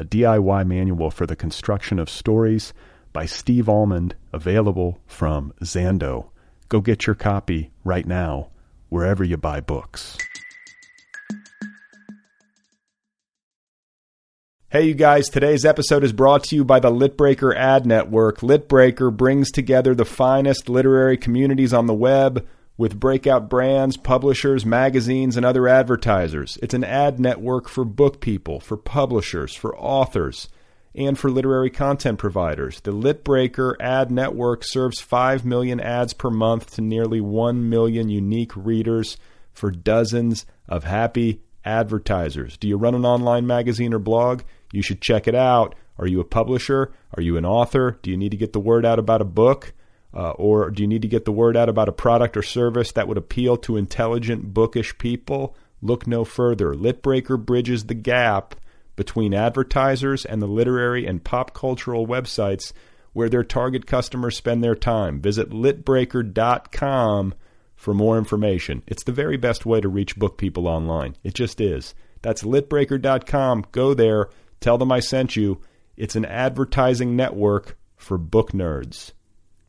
a DIY manual for the construction of stories by Steve Almond, available from Zando. Go get your copy right now, wherever you buy books. Hey, you guys, today's episode is brought to you by the Litbreaker Ad Network. Litbreaker brings together the finest literary communities on the web with breakout brands, publishers, magazines, and other advertisers. It's an ad network for book people, for publishers, for authors, and for literary content providers. The Litbreaker ad network serves 5 million ads per month to nearly 1 million unique readers for dozens of happy advertisers. Do you run an online magazine or blog? You should check it out. Are you a publisher? Are you an author? Do you need to get the word out about a book? Uh, or do you need to get the word out about a product or service that would appeal to intelligent, bookish people? Look no further. Litbreaker bridges the gap between advertisers and the literary and pop cultural websites where their target customers spend their time. Visit litbreaker.com for more information. It's the very best way to reach book people online. It just is. That's litbreaker.com. Go there, tell them I sent you. It's an advertising network for book nerds.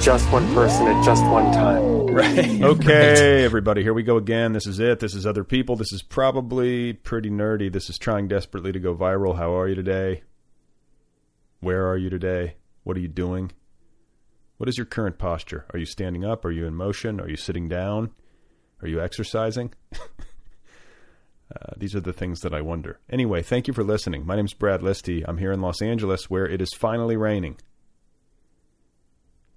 Just one person at just one time. Right. Okay, everybody, here we go again. This is it. This is other people. This is probably pretty nerdy. This is trying desperately to go viral. How are you today? Where are you today? What are you doing? What is your current posture? Are you standing up? Are you in motion? Are you sitting down? Are you exercising? uh, these are the things that I wonder. Anyway, thank you for listening. My name's Brad Listi. I'm here in Los Angeles where it is finally raining.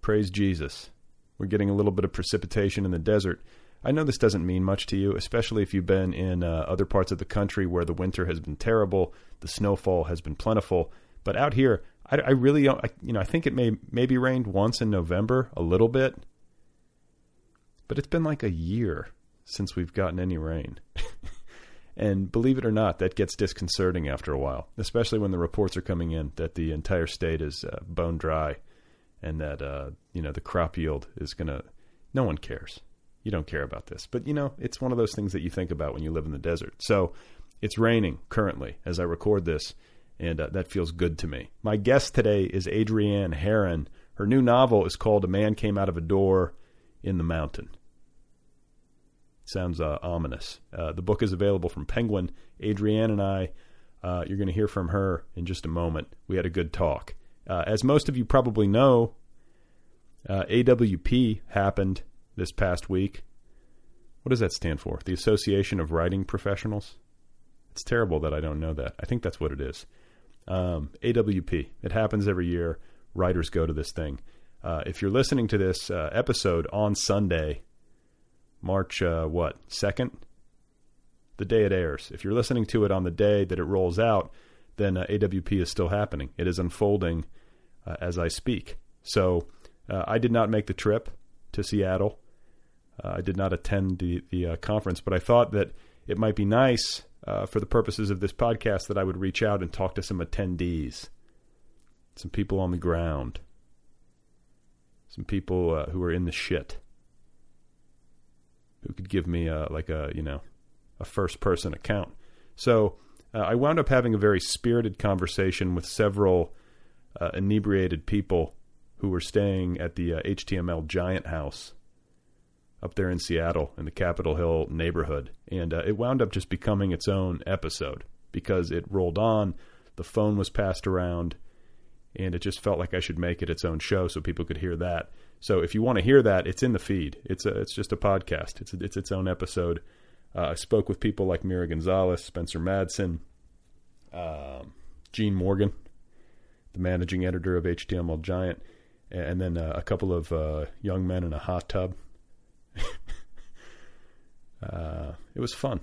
Praise Jesus. We're getting a little bit of precipitation in the desert. I know this doesn't mean much to you, especially if you've been in uh, other parts of the country where the winter has been terrible, the snowfall has been plentiful. But out here, I, I really don't. I, you know, I think it may maybe rained once in November, a little bit, but it's been like a year since we've gotten any rain. and believe it or not, that gets disconcerting after a while, especially when the reports are coming in that the entire state is uh, bone dry and that uh, you know the crop yield is to. No one cares. You don't care about this, but you know it's one of those things that you think about when you live in the desert. So it's raining currently as I record this, and uh, that feels good to me. My guest today is Adrianne Harun. Her new novel is called "A Man Came Out of a Door in the Mountain." Sounds uh, ominous. Uh, the book is available from Penguin. Adrianne and I, uh, you're going to hear from her in just a moment. We had a good talk. Uh, as most of you probably know, uh, AWP happened this past week. What does that stand for? The Association of Writing Professionals? It's terrible that I don't know that. I think that's what it is. Um, AWP. It happens every year. Writers go to this thing. Uh, if you're listening to this uh, episode on Sunday, March uh, what second, the day it airs. If you're listening to it on the day that it rolls out, then uh, AWP is still happening. It is unfolding uh, as I speak. So uh, I did not make the trip to Seattle. Uh, I did not attend the the uh, conference, but I thought that it might be nice uh, for the purposes of this podcast that I would reach out and talk to some attendees, some people on the ground. some people uh, who were in the shit, who could give me a, like a you know a first person account. So I wound up having a very spirited conversation with several uh, inebriated people who were staying at the uh, HTML Giant House up there in Seattle in the Capitol Hill neighborhood, and uh, it wound up just becoming its own episode because it rolled on. The phone was passed around, and it just felt like I should make it its own show so people could hear that. So if you want to hear that, it's in the feed. It's a, it's just a podcast. It's a, it's its own episode. Uh, I spoke with people like Mira Gonzalez, Spencer Madsen, um, Gene Morgan, the managing editor of HTML Giant, and then uh, a couple of uh, young men in a hot tub. uh, it was fun.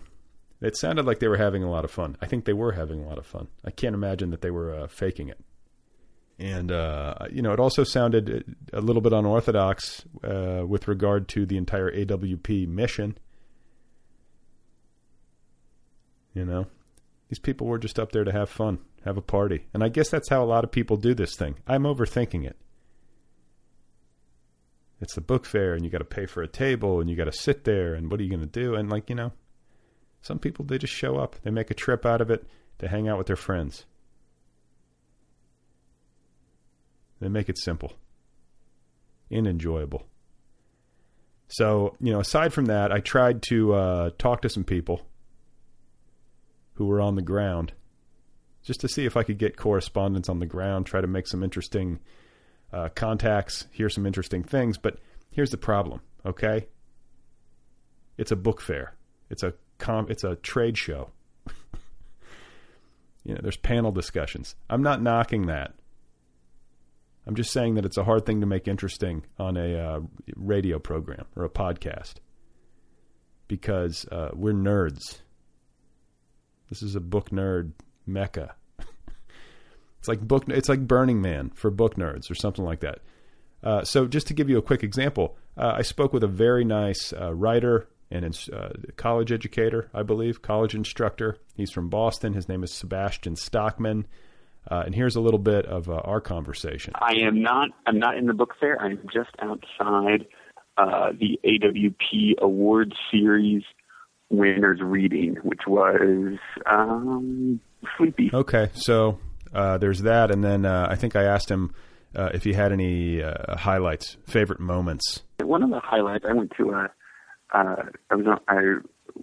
It sounded like they were having a lot of fun. I think they were having a lot of fun. I can't imagine that they were uh, faking it. And, uh, you know, it also sounded a little bit unorthodox with regard to the entire AWP mission. You know, these people were just up there to have fun, have a party. And I guess that's how a lot of people do this thing. I'm overthinking it. It's the book fair, and you got to pay for a table, and you got to sit there, and what are you going to do? And, like, you know, some people, they just show up. They make a trip out of it to hang out with their friends. They make it simple and enjoyable. So, you know, aside from that, I tried to uh, talk to some people who were on the ground just to see if I could get correspondence on the ground, try to make some interesting uh, contacts, hear some interesting things. But here's the problem, okay? It's a book fair. It's a com- it's a trade show. you know, there's panel discussions. I'm not knocking that. I'm just saying that it's a hard thing to make interesting on a uh, radio program or a podcast because uh, we're nerds. This is a book nerd mecca. it's like book. It's like Burning Man for book nerds or something like that. Uh, so, just to give you a quick example, uh, I spoke with a very nice uh, writer and uh, college educator, I believe, college instructor. He's from Boston. His name is Sebastian Stockman. Uh, and here's a little bit of uh, our conversation. I am not. I'm not in the book fair. I'm just outside the AWP Award Series winners reading, which was um, sleepy. Okay, so uh, there's that, and then uh, I think I asked him uh, if he had any highlights, favorite moments. One of the highlights, I went to a. I was on, I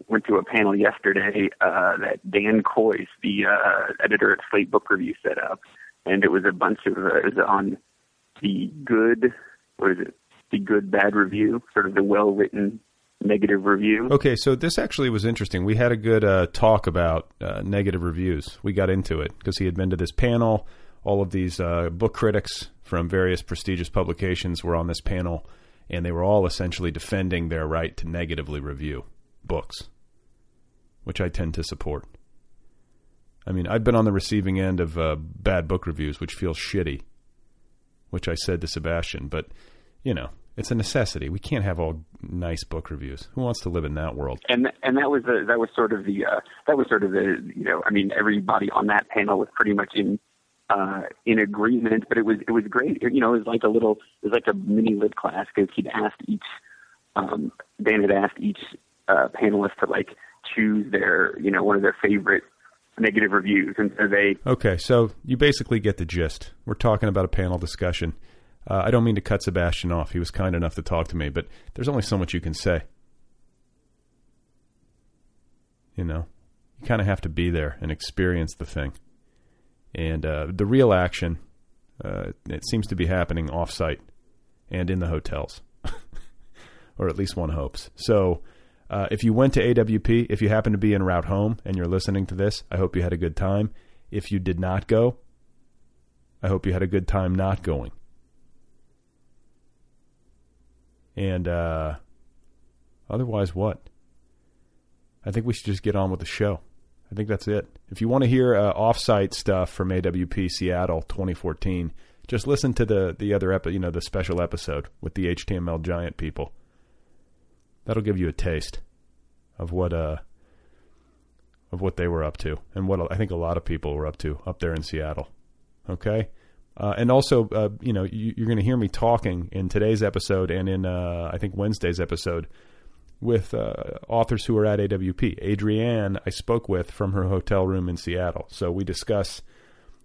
went to a panel yesterday uh, that Dan Kois, the uh, editor at Slate Book Review, set up, and it was a bunch of uh, it was on the good, what is it? The good bad review, sort of the well written negative review. Okay, so this actually was interesting. We had a good uh, talk about uh, negative reviews. We got into it because he had been to this panel. All of these uh, book critics from various prestigious publications were on this panel, and they were all essentially defending their right to negatively review books, which I tend to support. I mean, I've been on the receiving end of uh, bad book reviews, which feels shitty, which I said to Sebastian, but, you know, it's a necessity. We can't have all nice book reviews. Who wants to live in that world? And and that was the, that was sort of the uh, that was sort of the you know I mean everybody on that panel was pretty much in uh, in agreement, but it was it was great. You know, it was like a little it was like a mini lit class because he'd asked each um, Dan had asked each uh, panelists to like choose their, you know, one of their favorite negative reviews, and so they. Okay, so you basically get the gist. We're talking about a panel discussion. Uh, I don't mean to cut Sebastian off. He was kind enough to talk to me, but there's only so much you can say. You know, you kind of have to be there and experience the thing. And uh, the real action, uh, it seems to be happening off-site and in the hotels, or at least one hopes. So uh, if you went to AWP, if you happen to be en route home and you're listening to this, I hope you had a good time. If you did not go, I hope you had a good time not going. And uh, otherwise, what? I think we should just get on with the show. I think that's it. If you want to hear uh, offsite stuff from AWP Seattle 2014, just listen to the the other epi- you know the special episode with the HTML giant people that'll give you a taste of what uh of what they were up to and what I think a lot of people were up to up there in Seattle. Okay? Uh, and also, uh, you know, you, you're going to hear me talking in today's episode and in uh, I think Wednesday's episode with uh, authors who are at AWP. Adrianne, I spoke with from her hotel room in Seattle, so we discuss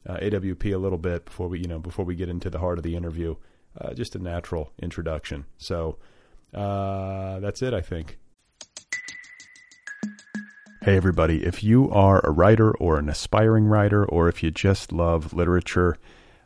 uh, AWP a little bit before we, you know, before we get into the heart of the interview. Uh, just a natural introduction. So that's it, I think. Hey, everybody. If you are a writer or an aspiring writer, or if you just love literature,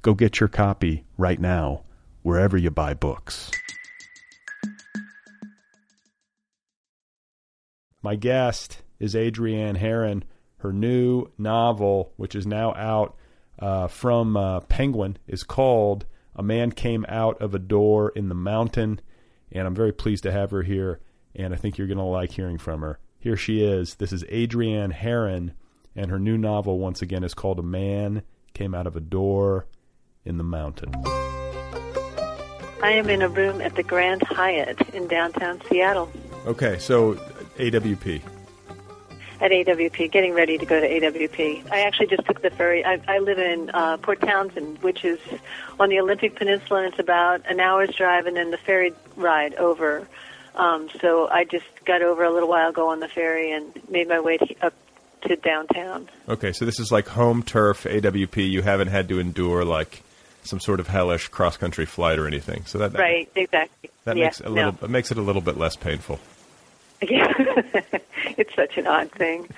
Go get your copy right now, wherever you buy books. My guest is Adrianne Harun. Her new novel, which is now out uh, from uh, Penguin, is called A Man Came Out of a Door in the Mountain. And I'm very pleased to have her here. And I think you're going to like hearing from her. Here she is. This is Adrianne Harun. And her new novel, once again, is called A Man Came Out of a Door in the mountain? I am in a room at the Grand Hyatt in downtown Seattle. Okay, so AWP. At AWP, getting ready to go to AWP. I actually just took the ferry. I, I live in uh, Port Townsend, which is on the Olympic Peninsula, and it's about an hour's drive, and then the ferry ride over. Um, so I just got over a little while ago on the ferry and made my way to, up to downtown. Okay, so this is like home turf AWP. You haven't had to endure like some sort of hellish cross country flight or anything. So that, that right, exactly. That yeah, makes a little no. it makes it a little bit less painful. Yeah, it's such an odd thing.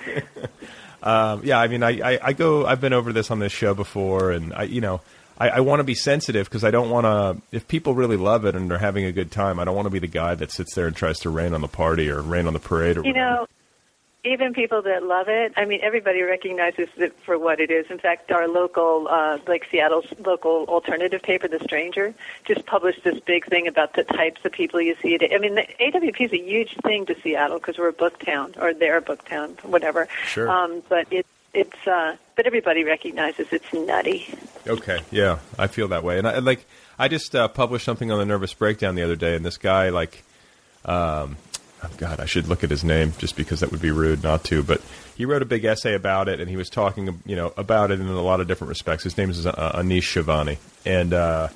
um, yeah, I mean, I, I, I, go. I've been over this on this show before, and I, you know, I, I want to be sensitive because I don't want to. If people really love it and they're having a good time, I don't want to be the guy that sits there and tries to rain on the party or rain on the parade. Or you whatever. know, even people that love it, I mean, everybody recognizes it for what it is. In fact, our local, uh, like Seattle's local alternative paper, The Stranger, just published this big thing about the types of people you see. At, I mean, the AWP is a huge thing to Seattle because we're a book town, or they're a book town, whatever. Sure. Um, but it, it's, uh, but everybody recognizes it's nutty. Okay, yeah, I feel that way, and I like. I just uh, published something on the Nervous Breakdown the other day, and this guy like. Um, oh God, I should look at his name just because that would be rude not to. But he wrote a big essay about it, and he was talking, you know, about it in a lot of different respects. His name is uh, Anish Shivani, and uh,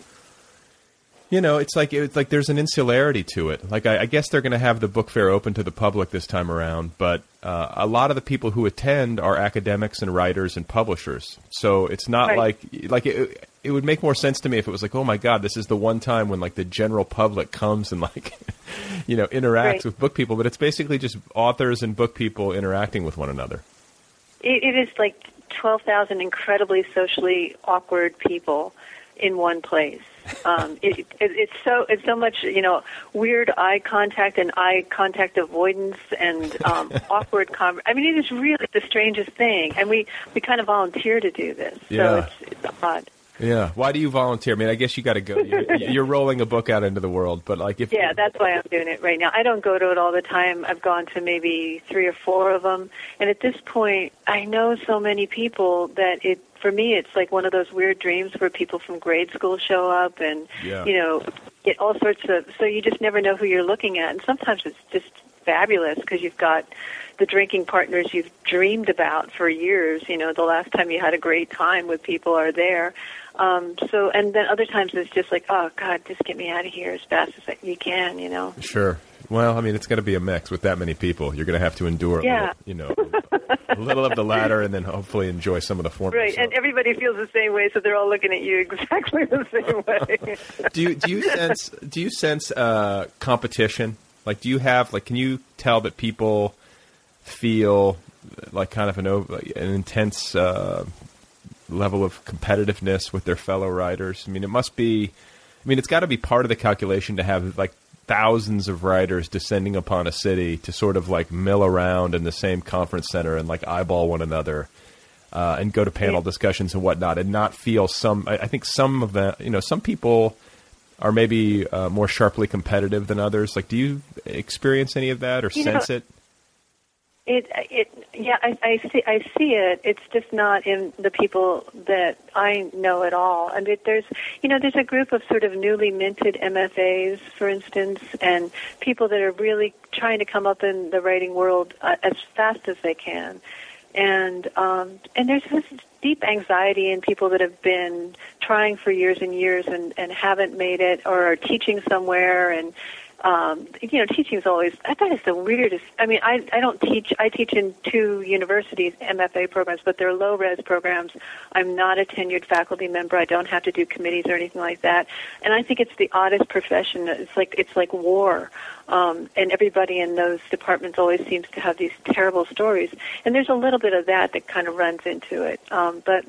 you know, it's like it's like there's an insularity to it. Like I, I guess they're going to have the book fair open to the public this time around, but uh, a lot of the people who attend are academics and writers and publishers. So it's not right. like like it, it would make more sense to me if it was like, oh my god, this is the one time when like the general public comes and like you know interacts right. with book people. But it's basically just authors and book people interacting with one another. it, it is like twelve thousand incredibly socially awkward people in one place um, it, it, it's so it's so much you know weird eye contact and eye contact avoidance and um, awkward. Con- I mean, it is really the strangest thing, and we we kind of volunteer to do this, so yeah. it's, it's odd. Yeah. Why do you volunteer? I mean, I guess you got to go. You're, you're, rolling a book out into the world, but like if yeah, that's why I'm doing it right now. I don't go to it all the time. I've gone to maybe three or four of them, and at this point, I know so many people that it for me it's like one of those weird dreams where people from grade school show up and yeah. you know get all sorts of. So you just never know who you're looking at, and sometimes it's just fabulous because you've got the drinking partners you've dreamed about for years. You know, the last time you had a great time with people are there. Um, so, and then other times it's just like, oh God, just get me out of here as fast as you can, you know. Sure. Well, I mean, it's going to be a mix with that many people. You're going to have to endure, Yeah. a little, you know, a little of the latter, and then hopefully enjoy some of the former. Right, So- and everybody feels the same way, so they're all looking at you exactly the same way. do you do you sense do you sense uh, competition? Like, do you have like? Can you tell that people feel like kind of an over, an intense uh, level of competitiveness with their fellow riders. I mean, it must be. I mean, it's got to be part of the calculation to have like thousands of riders descending upon a city to sort of like mill around in the same conference center and like eyeball one another uh, and go to panel discussions and whatnot, and not feel some. I, I think some of the, you know, some people are maybe uh, more sharply competitive than others. Like, do you experience any of that or You know- sense it? It, it, yeah, I, I see, I see it. It's just not in the people that I know at all. I mean, there's, you know, there's a group of sort of newly minted MFAs, for instance, and people that are really trying to come up in the writing world uh, as fast as they can. And um, and there's this deep anxiety in people that have been trying for years and years and, and haven't made it, or are teaching somewhere and um, you know, teaching is always, I thought it's the weirdest. I mean, I, I don't teach, I teach in two universities, MFA programs, but they're low res programs. I'm not a tenured faculty member. I don't have to do committees or anything like that. And I think it's the oddest profession. It's like, it's like war. Um, and everybody in those departments always seems to have these terrible stories. And there's a little bit of that that kind of runs into it. Um, but,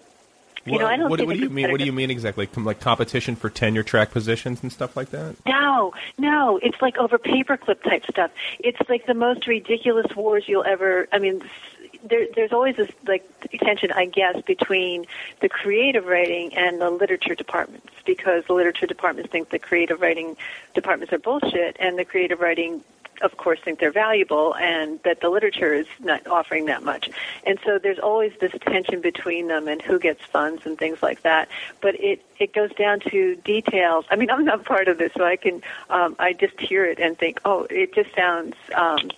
you know, I don't what, what do you mean? What do you mean exactly? Com- Like competition for tenure track positions and stuff like that? No, no, it's like over paperclip type stuff. It's like the most ridiculous wars you'll ever. I mean, there, there's always this like tension, I guess, between the creative writing and the literature departments because the literature departments think the creative writing departments are bullshit, and the creative writing of course think they're valuable and that the literature is not offering that much. And so there's always this tension between them and who gets funds and things like that. But it it goes down to details. I mean, I'm not part of this, so I can um, I just hear it and think, oh, it just sounds. Um,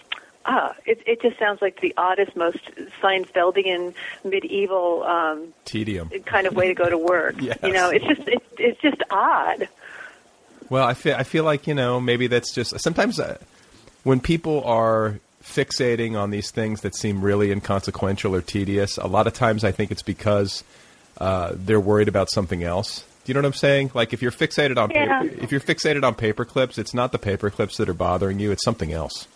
Ah, it, it just sounds like the oddest, most Seinfeldian medieval um, Tedium. kind of way to go to work. Yes. You know, it's just it, it's just odd. Well, I feel I feel like you know maybe that's just sometimes uh, when people are fixating on these things that seem really inconsequential or tedious. A lot of times, I think it's because uh, they're worried about something else. Do you know what I'm saying? Like if you're fixated on Yeah. paper, if you're fixated on paper clips, it's not the paper clips that are bothering you; it's something else.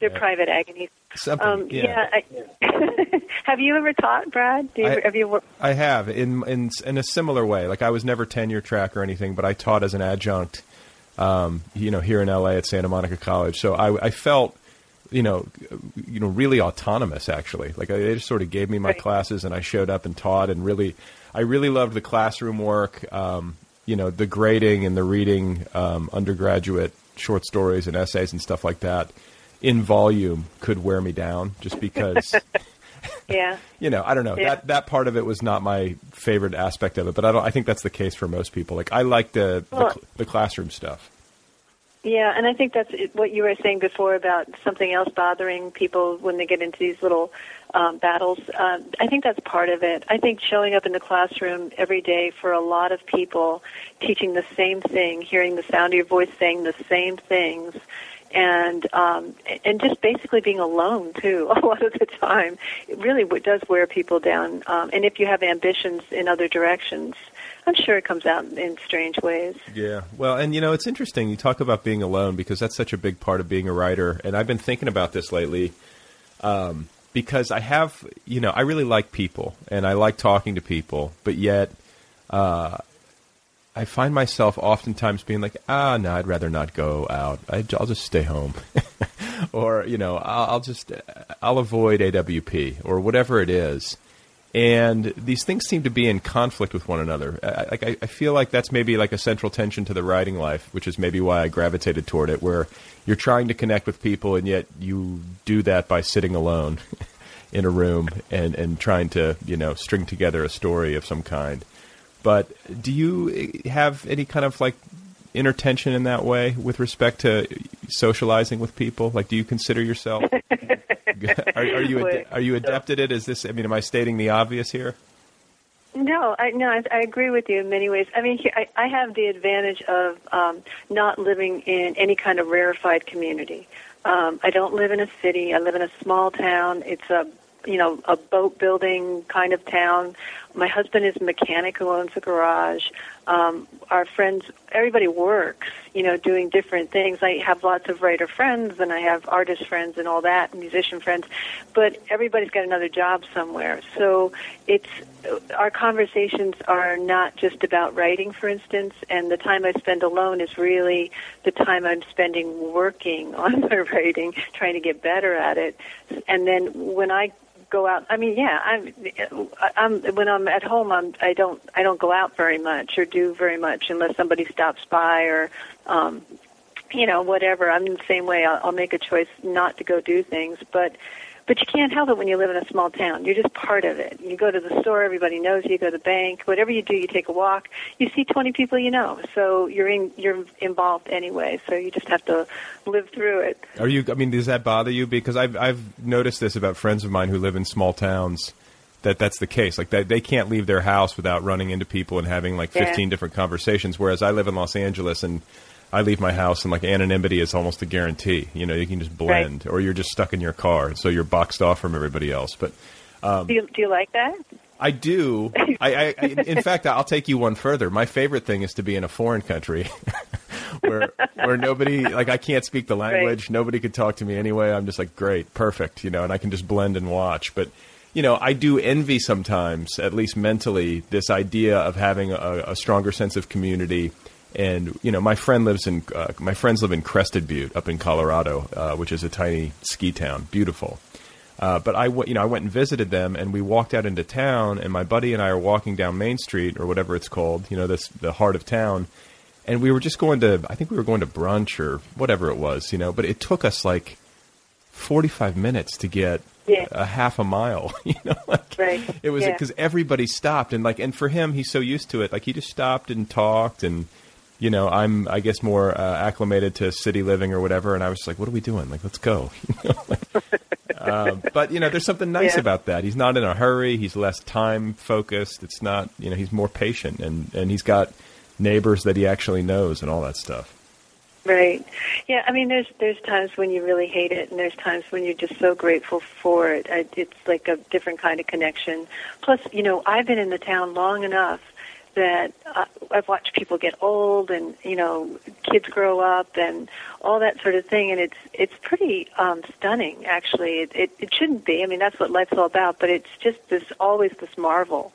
They're private agonies. Something. Um, yeah. I, have you ever taught, Brad? Do you, I- have you I have in in in a similar way. Like I was never tenure track or anything, but I taught as an adjunct. Um, you know, here in LA at Santa Monica College. So I, I felt, you know, you know, really autonomous. Actually, like they just sort of gave me my Right. classes, and I showed up and taught, and really, I really loved the classroom work. Um, you know, the grading and the reading um, undergraduate short stories and essays and stuff like that in volume could wear me down, just because Yeah. you know, I don't know. Yeah. That that part of it was not my favorite aspect of it, but I don't I think that's the case for most people. Like I like the the, Well- cl- the classroom stuff. Yeah, and I think that's what you were saying before about something else bothering people when they get into these little um, battles. Um, I think that's part of it. I think showing up in the classroom every day for a lot of people, teaching the same thing, hearing the sound of your voice saying the same things, and um, and just basically being alone too a lot of the time, it really does wear people down. Um, and if you have ambitions in other directions, I'm sure it comes out in strange ways. Yeah. Well, and you know, it's interesting you talk about being alone because that's such a big part of being a writer, and I've been thinking about this lately. Um, because I have, you know, I really like people and I like talking to people, but yet uh, I find myself oftentimes being like, ah, no, I'd rather not go out. I, I'll just stay home, or you know, I'll, just I'll avoid AWP or whatever it is. And these things seem to be in conflict with one another. I, like I feel like that's maybe like a central tension to the writing life, which is maybe why I gravitated toward it, where you're trying to connect with people and yet you do that by sitting alone in a room and, and trying to you know string together a story of some kind. But do you have any kind of like inner tension in that way with respect to socializing with people? Like, do you consider yourself? are, are you ad- are you adept at it? Is this? I mean, am I stating the obvious here? No, I no, I, I agree with you in many ways. I mean, here, I, I have the advantage of um, not living in any kind of rarefied community. Um, I don't live in a city. I live in a small town. It's a you know a boat building kind of town. My husband is a mechanic who owns a garage. Um, our friends, everybody works, you know, doing different things. I have lots of writer friends and I have artist friends and all that, musician friends, but everybody's got another job somewhere. So it's our conversations are not just about writing, for instance, and the time I spend alone is really the time I'm spending working on my writing, trying to get better at it. And then when I go out. I mean, yeah, I'm. I'm when I'm at home. I'm. I don't. I don't go out very much or do very much unless somebody stops by or, um, you know, whatever. I'm the same way. I'll, I'll make a choice not to go do things, but but you can't help it when you live in a small town. You're just part of it. You go to the store, everybody knows you. You go to the bank, whatever you do, you take a walk. You see 20 people you know, so you're in, you're involved anyway. So you just have to live through it. Are you? I mean, does that bother you? Because I've I've noticed this about friends of mine who live in small towns. That that's the case. Like they, they can't leave their house without running into people and having like 15 Yeah. different conversations. Whereas I live in Los Angeles and I leave my house and like anonymity is almost a guarantee. You know, you can just blend, or you're just stuck in your car, so you're boxed off from everybody else. But um, Do you, do you like that? I do. I, I, I, in fact, I'll take you one further. My favorite thing is to be in a foreign country where where nobody like I can't speak the language. Nobody could talk to me anyway. I'm just like great, perfect, you know, and I can just blend and watch. But you know, I do envy sometimes, at least mentally, this idea of having a, a stronger sense of community. And you know, my friend lives in uh, my friends live in Crested Butte up in Colorado, uh, which is a tiny ski town, beautiful. Uh, but I, w- you know, I went and visited them, and we walked out into town, and my buddy and I are walking down Main Street or whatever it's called, you know, this the heart of town, and we were just going to, I think we were going to brunch or whatever it was, you know, but it took us like forty five minutes to get Yeah. a half a mile, you know, like Right. it was Yeah. because everybody stopped, and like, and for him, he's so used to it, like he just stopped and talked and. You know, I'm I guess more uh, acclimated to city living or whatever, and I was just like, "What are we doing? Like, let's go." You know, like, um, but you know, there's something nice Yeah. about that. He's not in a hurry. He's less time focused. It's not, you know, he's more patient, and and he's got neighbors that he actually knows and all that stuff. Right. Yeah. I mean, there's there's times when you really hate it, and there's times when you're just so grateful for it. I, it's like a different kind of connection. Plus, you know, I've been in the town long enough that uh, I've watched people get old, and you know, kids grow up, and all that sort of thing. And it's it's pretty um, stunning, actually. It, it it shouldn't be. I mean, that's what life's all about. But it's just this always this marvel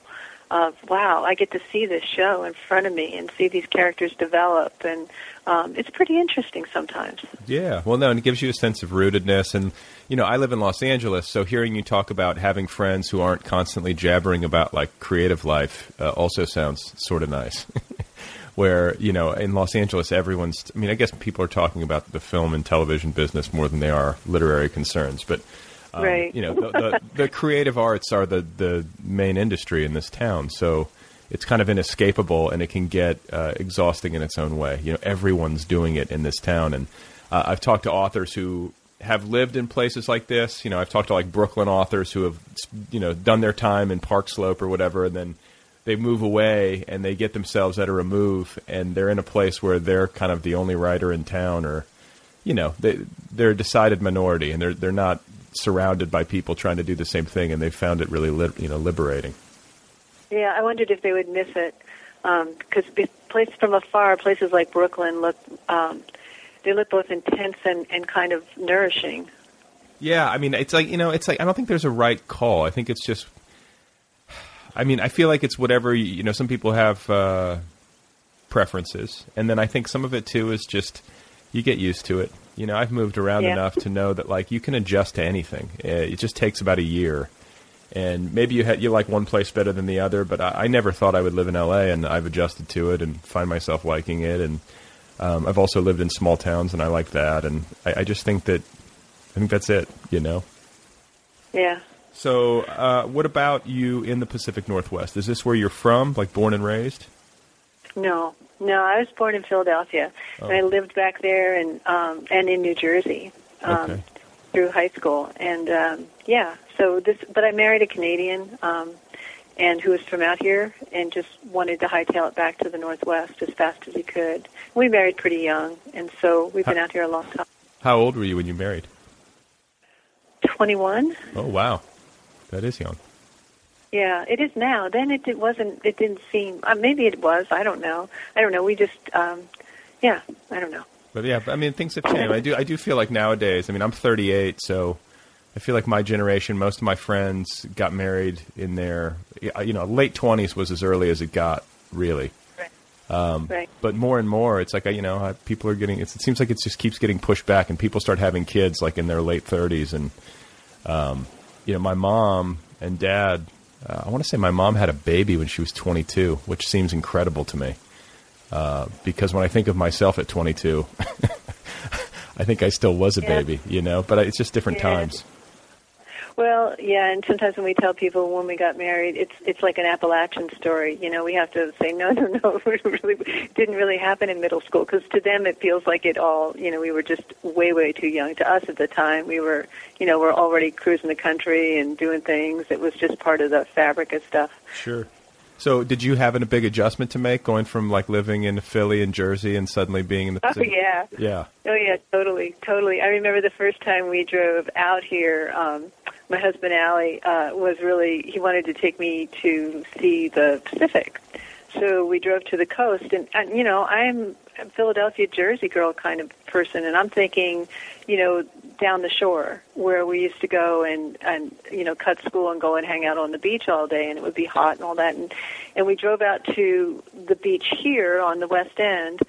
of wow, I get to see this show in front of me and see these characters develop, and um, it's pretty interesting sometimes. Yeah, well, no, and it gives you a sense of rootedness. And, you know, I live in Los Angeles, so hearing you talk about having friends who aren't constantly jabbering about, like, creative life uh, also sounds sort of nice. Where, you know, in Los Angeles, everyone's, I mean, I guess people are talking about the film and television business more than they are literary concerns. But, um, Right. you know, the, the, the creative arts are the, the main industry in this town. So, it's kind of inescapable and it can get uh, exhausting in its own way. You know, everyone's doing it in this town, and uh, I've talked to authors who have lived in places like this. You know, I've talked to like Brooklyn authors who have you know done their time in Park Slope or whatever, and then they move away and they get themselves at a remove, and they're in a place where they're kind of the only writer in town, or you know, they they're a decided minority, and they're they're not surrounded by people trying to do the same thing, and they found it really li- you know liberating. Yeah, I wondered if they would miss it because um, places from afar, places like Brooklyn look um, they look both intense and, and kind of nourishing. Yeah, I mean, it's like you know, it's like I don't think there's a right call. I think it's just. I mean, I feel like it's whatever you, you know. Some people have uh, preferences, and then I think some of it too is just you get used to it. You know, I've moved around Yeah. enough to know that like you can adjust to anything. It just takes about a year, and maybe you had you like one place better than the other. But I, I never thought I would live in L.A. and I've adjusted to it and find myself liking it. And um, I've also lived in small towns and I like that. And I, I just think that I think that's it. You know. Yeah. So, uh, what about you in the Pacific Northwest? Is this where you're from, like born and raised? No, no. I was born in Philadelphia, and I lived back there and um, and in New Jersey um, Okay. through high school. And um, yeah, so this. But I married a Canadian, um, and who was from out here and just wanted to hightail it back to the Northwest as fast as he could. We married pretty young, and so we've been out here a long time. How old were you when you married? 21. Oh wow, that is young. Yeah, it is now. Then it, it wasn't. It didn't seem. Uh, maybe it was. I don't know. I don't know. We just. Um, yeah, I don't know. But yeah, I mean things have changed. I do I do feel like nowadays. I mean I'm 38, so I feel like my generation, most of my friends got married in their you know late 20s was as early as it got really. Right. Um, Right. But more and more, it's like you know people are getting. It's, it seems like it just keeps getting pushed back, and people start having kids like in their late 30s, and um, you know my mom and dad. Uh, I want to say my mom had a baby when she was 22, which seems incredible to me. Uh, because when I think of myself at 22, I think I still was a Yeah. baby, you know. But it's just different Yeah. times. Well, yeah, and sometimes when we tell people when we got married, it's it's like an Appalachian story. You know, we have to say no, no, no. It really didn't really happen in middle school because to them it feels like it all. You know, we were just way, way too young. To us at the time, we were, you know, we're already cruising the country and doing things. It was just part of the fabric of stuff. Sure. So, did you have a big adjustment to make going from like living in Philly and Jersey and suddenly being in the Oh Pacific? yeah. Yeah. Oh yeah, totally, totally. I remember the first time we drove out here. Um, my husband Allie uh, was really he wanted to take me to see the Pacific, so we drove to the coast. And, and you know, I'm a Philadelphia, Jersey girl kind of person, and I'm thinking, you know, down the shore where we used to go and and you know cut school and go and hang out on the beach all day, and it would be hot and all that. And and we drove out to the beach here on the West End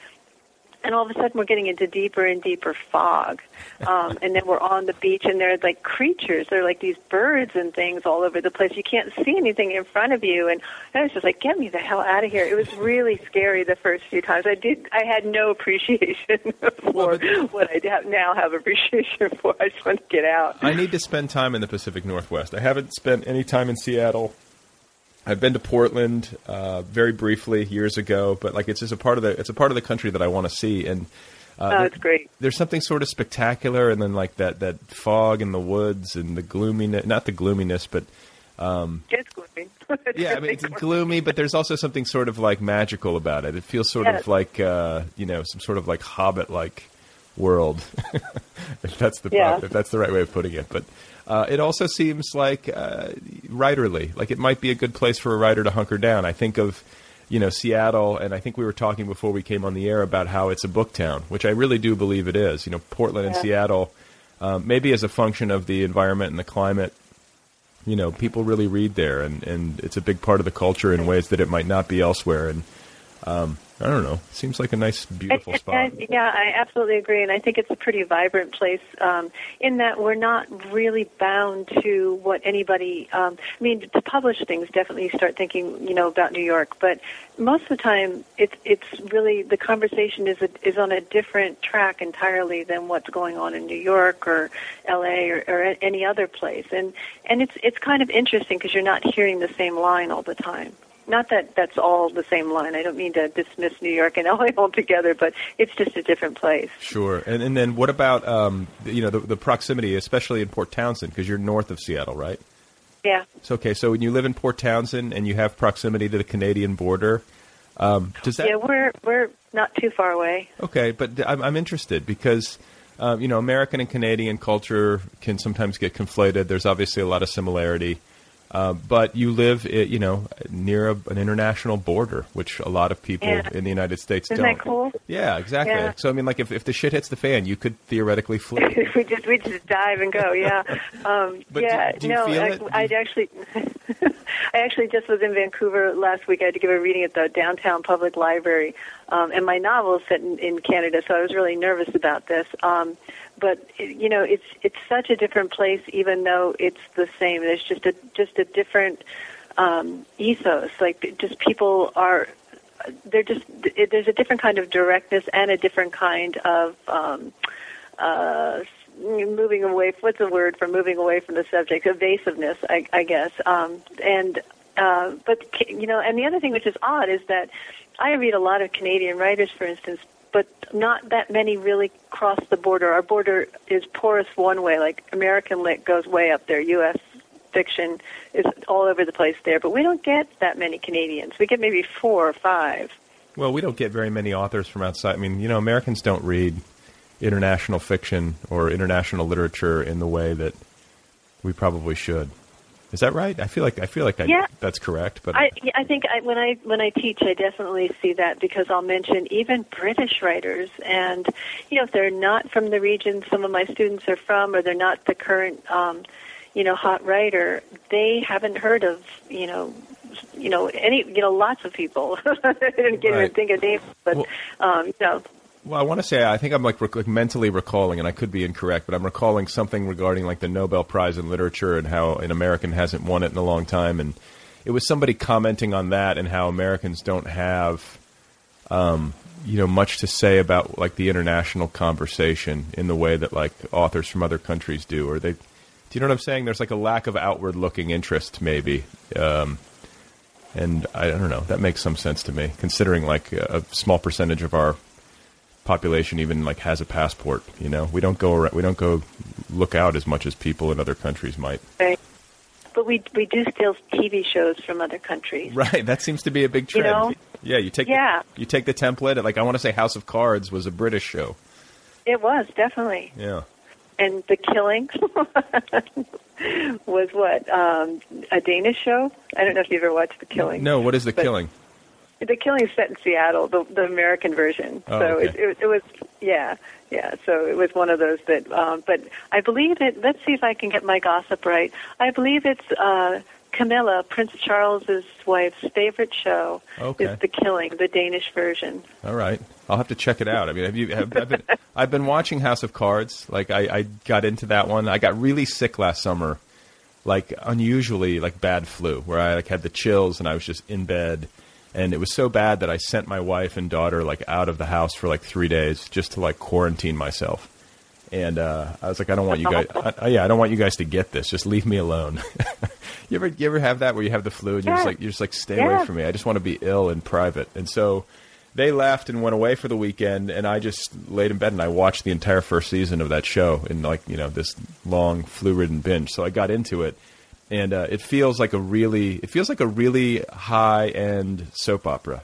and all of a sudden we're getting into deeper and deeper fog. Um, and then we're on the beach and there are like creatures. There are like these birds and things all over the place. You can't see anything in front of you. And I was just like get me the hell out of here. It was really scary the first few times. I did I had no appreciation for what I have now have appreciation for. I just want to get out. I need to spend time in the Pacific Northwest. I haven't spent any time in Seattle. I've been to Portland uh, very briefly years ago, but like it's just a part of the it's a part of the country that I want to see, and uh, oh it's great there's something sort of spectacular, and then like that that fog in the woods and the gloominess, not the gloominess, but it's gloomy yeah, I mean it's gloomy, but there's also something sort of like magical about it. It feels sort of like uh, you know some sort of like Hobbit like world, if that's the Yeah. if that's the right way of putting it. But uh, it also seems like uh, writerly, like it might be a good place for a writer to hunker down. I think of you know Seattle, and I think we were talking before we came on the air about how it's a book town, which I really do believe it is. You know, Portland and Seattle, um, maybe as a function of the environment and the climate you know, people really read there, and, and it's a big part of the culture in ways that it might not be elsewhere. And um, I don't know, seems like a nice, beautiful spot. and- yeah, I absolutely agree, and I think it's a pretty vibrant place um, in that we're not really bound to what anybody. Um, I mean, to publish things, definitely you start thinking, you know, about New York, but most of the time, it's it's really the conversation is a, is on a different track entirely than what's going on in New York or L.A. or, or any other place, and and it's it's kind of interesting because you're not hearing the same line all the time. Not that that's all the same line. I don't mean to dismiss New York and LA altogether, but it's just a different place. Sure. And, and then what about, um, the- you know, the, the proximity, especially in Port Townsend, because you're north of Seattle, right? Yeah. So, okay, so when you live in Port Townsend and you have proximity to the Canadian border, um, does that Yeah, we're we're not too far away. Okay, but I'm, I'm interested because um, you know American and Canadian culture can sometimes get conflated. There's obviously a lot of similarity, uh, but you live, you know, near a, an international border, which a lot of people Yeah. in the United States Isn't don't. that cool? Yeah, exactly. Yeah. So I mean, like if, if the shit hits the fan, you could theoretically flee. we just we just dive and go. Yeah. Um, But yeah. do- do no, I, I'd actually. I actually just was in Vancouver last week. I had to give a reading at the downtown public library, um, and my novel is set in, in Canada, so I was really nervous about this. Um, but you know, it's it's such a different place, even though it's the same. There's just a just a different um, ethos. Like just people are they're just there's a different kind of directness and a different kind of um, uh, moving away. What's the word for moving away from the subject? Evasiveness, I, I guess. Um, and uh, but you know, and the other thing which is odd is that I read a lot of Canadian writers, for instance, but not that many really cross the border. Our border is porous one way, like American lit goes way up there, U.S. fiction is all over the place there, but we don't get that many Canadians. We get maybe four or five. Well, we don't get very many authors from outside. I mean, you know, Americans don't read international fiction or international literature in the way that we probably should. Is that right? I feel like I feel like I, Yeah. that's correct. But I, I think I, when I when I teach, I definitely see that because I'll mention even British writers, and you know if they're not from the region some of my students are from, or they're not the current, um, you know, hot writer, they haven't heard of you know, you know any you know lots of people. I didn't get Right. even think of names, but Well- um, you know, Well, I want to say I think I'm like, rec- like mentally recalling, and I could be incorrect, but I'm recalling something regarding like the Nobel Prize in Literature and how an American hasn't won it in a long time, and it was somebody commenting on that and how Americans don't have, um, you know, much to say about like the international conversation in the way that like authors from other countries do, or they. Do you know what I'm saying? There's like a lack of outward-looking interest, maybe. Um, and I don't know. That makes some sense to me, considering like a, a small percentage of our population even like has a passport. You know, we don't go around, we don't go look out as much as people in other countries might. right. But we we do steal TV shows from other countries. Right. That seems to be a big You trend. know? Yeah. You take Yeah. The, you take the template. Like I want to say, House of Cards was a British show. It was definitely. Yeah. and the killing was what um, a Danish show. I don't know if you ever watched the killing. No. What is the But- killing? The killing is set in Seattle, the, the American version. Oh, so okay. it, it, it was, yeah, yeah. So it was one of those that. Um, but I believe it. Let's see if I can get my gossip right. I believe it's uh, Camilla, Prince Charles's wife's favorite show. Okay. Is the killing, the Danish version. All right. I'll have to check it out. I mean, have you? Have, I've, been, I've been watching House of Cards. Like I, I got into that one. I got really sick last summer, like unusually like bad flu, where I like had the chills and I was just in bed, and it was so bad that I sent my wife and daughter like out of the house for like three days just to like quarantine myself. And uh, I was like, I don't want you guys. I, yeah, I don't want you guys to get this. Just leave me alone. you ever you ever have that where you have the flu and you're just like you're just like stay Yeah. away from me. I just want to be ill in private. And so they left and went away for the weekend, and I just laid in bed and I watched the entire first season of that show in like you know this long flu-ridden binge. So I got into it, and uh, it feels like a really it feels like a really high-end soap opera,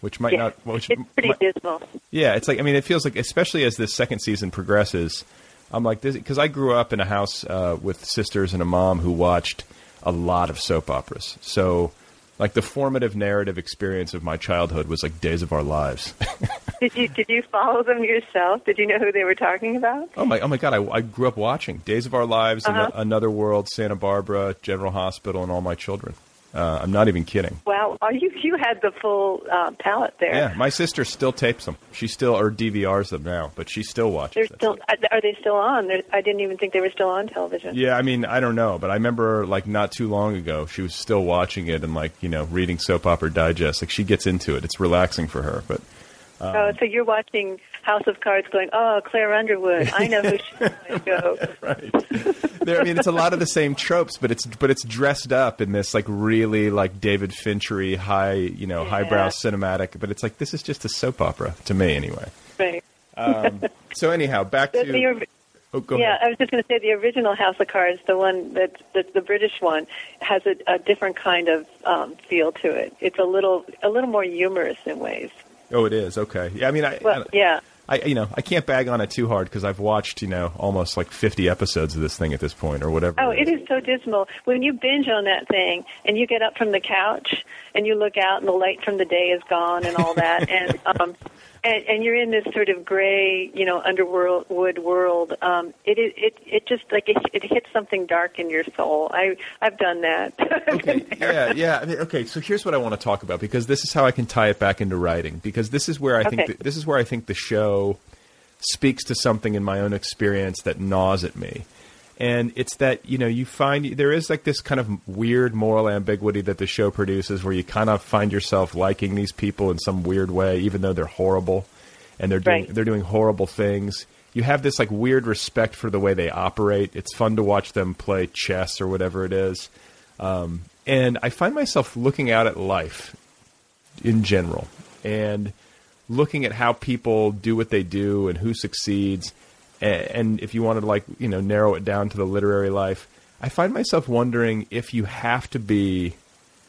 which might Yeah. not. Which it's pretty might- dismal. yeah, it's like I mean, it feels like especially as this second season progresses, I'm like this because I grew up in a house uh, with sisters and a mom who watched a lot of soap operas. So, like the formative narrative experience of my childhood was like Days of Our Lives. Did you did you follow them yourself? Did you know who they were talking about? oh my, oh my God! I, I grew up watching Days of Our Lives, Uh-huh. Ano- Another World, Santa Barbara, General Hospital, and All My Children. Uh, I'm not even kidding. Wow, oh, you you had the full uh, palette there. Yeah, my sister still tapes them. She still or DVRs them now, but she still watches. They're still uh, are they still on? They're, I didn't even think they were still on television. Yeah, I mean, I don't know, but I remember like not too long ago, she was still watching it and like you know reading soap opera digest. Like she gets into it; it's relaxing for her. But oh, so you're watching House of Cards, going, "Oh, Claire Underwood, I know who she's going to go." right, there, I mean, it's a lot of the same tropes, but it's but it's dressed up in this like really like David Finchery high you know highbrow cinematic. But it's like this is just a soap opera to me anyway. Right. So anyhow, back to the, oh, go yeah, ahead. I was just going to say the original House of Cards, the one that the, the British one, has a, a different kind of um, feel to it. It's a little a little more humorous in ways. Oh, it is okay. Yeah, I mean, I, Well, yeah. I you know I can't bag on it too hard because I've watched you know almost like 50 episodes of this thing at this point or whatever. Oh, it is so dismal. When you binge on that thing and you get up from the couch and you look out and the light from the day is gone and all that, and um, and, and you're in this sort of gray, you know, underworld wood world. Um, it it it just like it, it hits something dark in your soul. I I've done that. okay yeah yeah I mean, okay so here's what i want to talk about because this is how i can tie it back into writing because this is where i think Okay. th- this is where i think the show speaks to something in my own experience that gnaws at me and it's that you know you find there is like this kind of weird moral ambiguity that the show produces where you kind of find yourself liking these people in some weird way even though they're horrible and they're doing Right. they're doing horrible things you have this like weird respect for the way they operate it's fun to watch them play chess or whatever it is um, and I find myself looking out at life in general and looking at how people do what they do and who succeeds. And, if you wanted to like you know narrow it down to the literary life, I find myself wondering if you have to be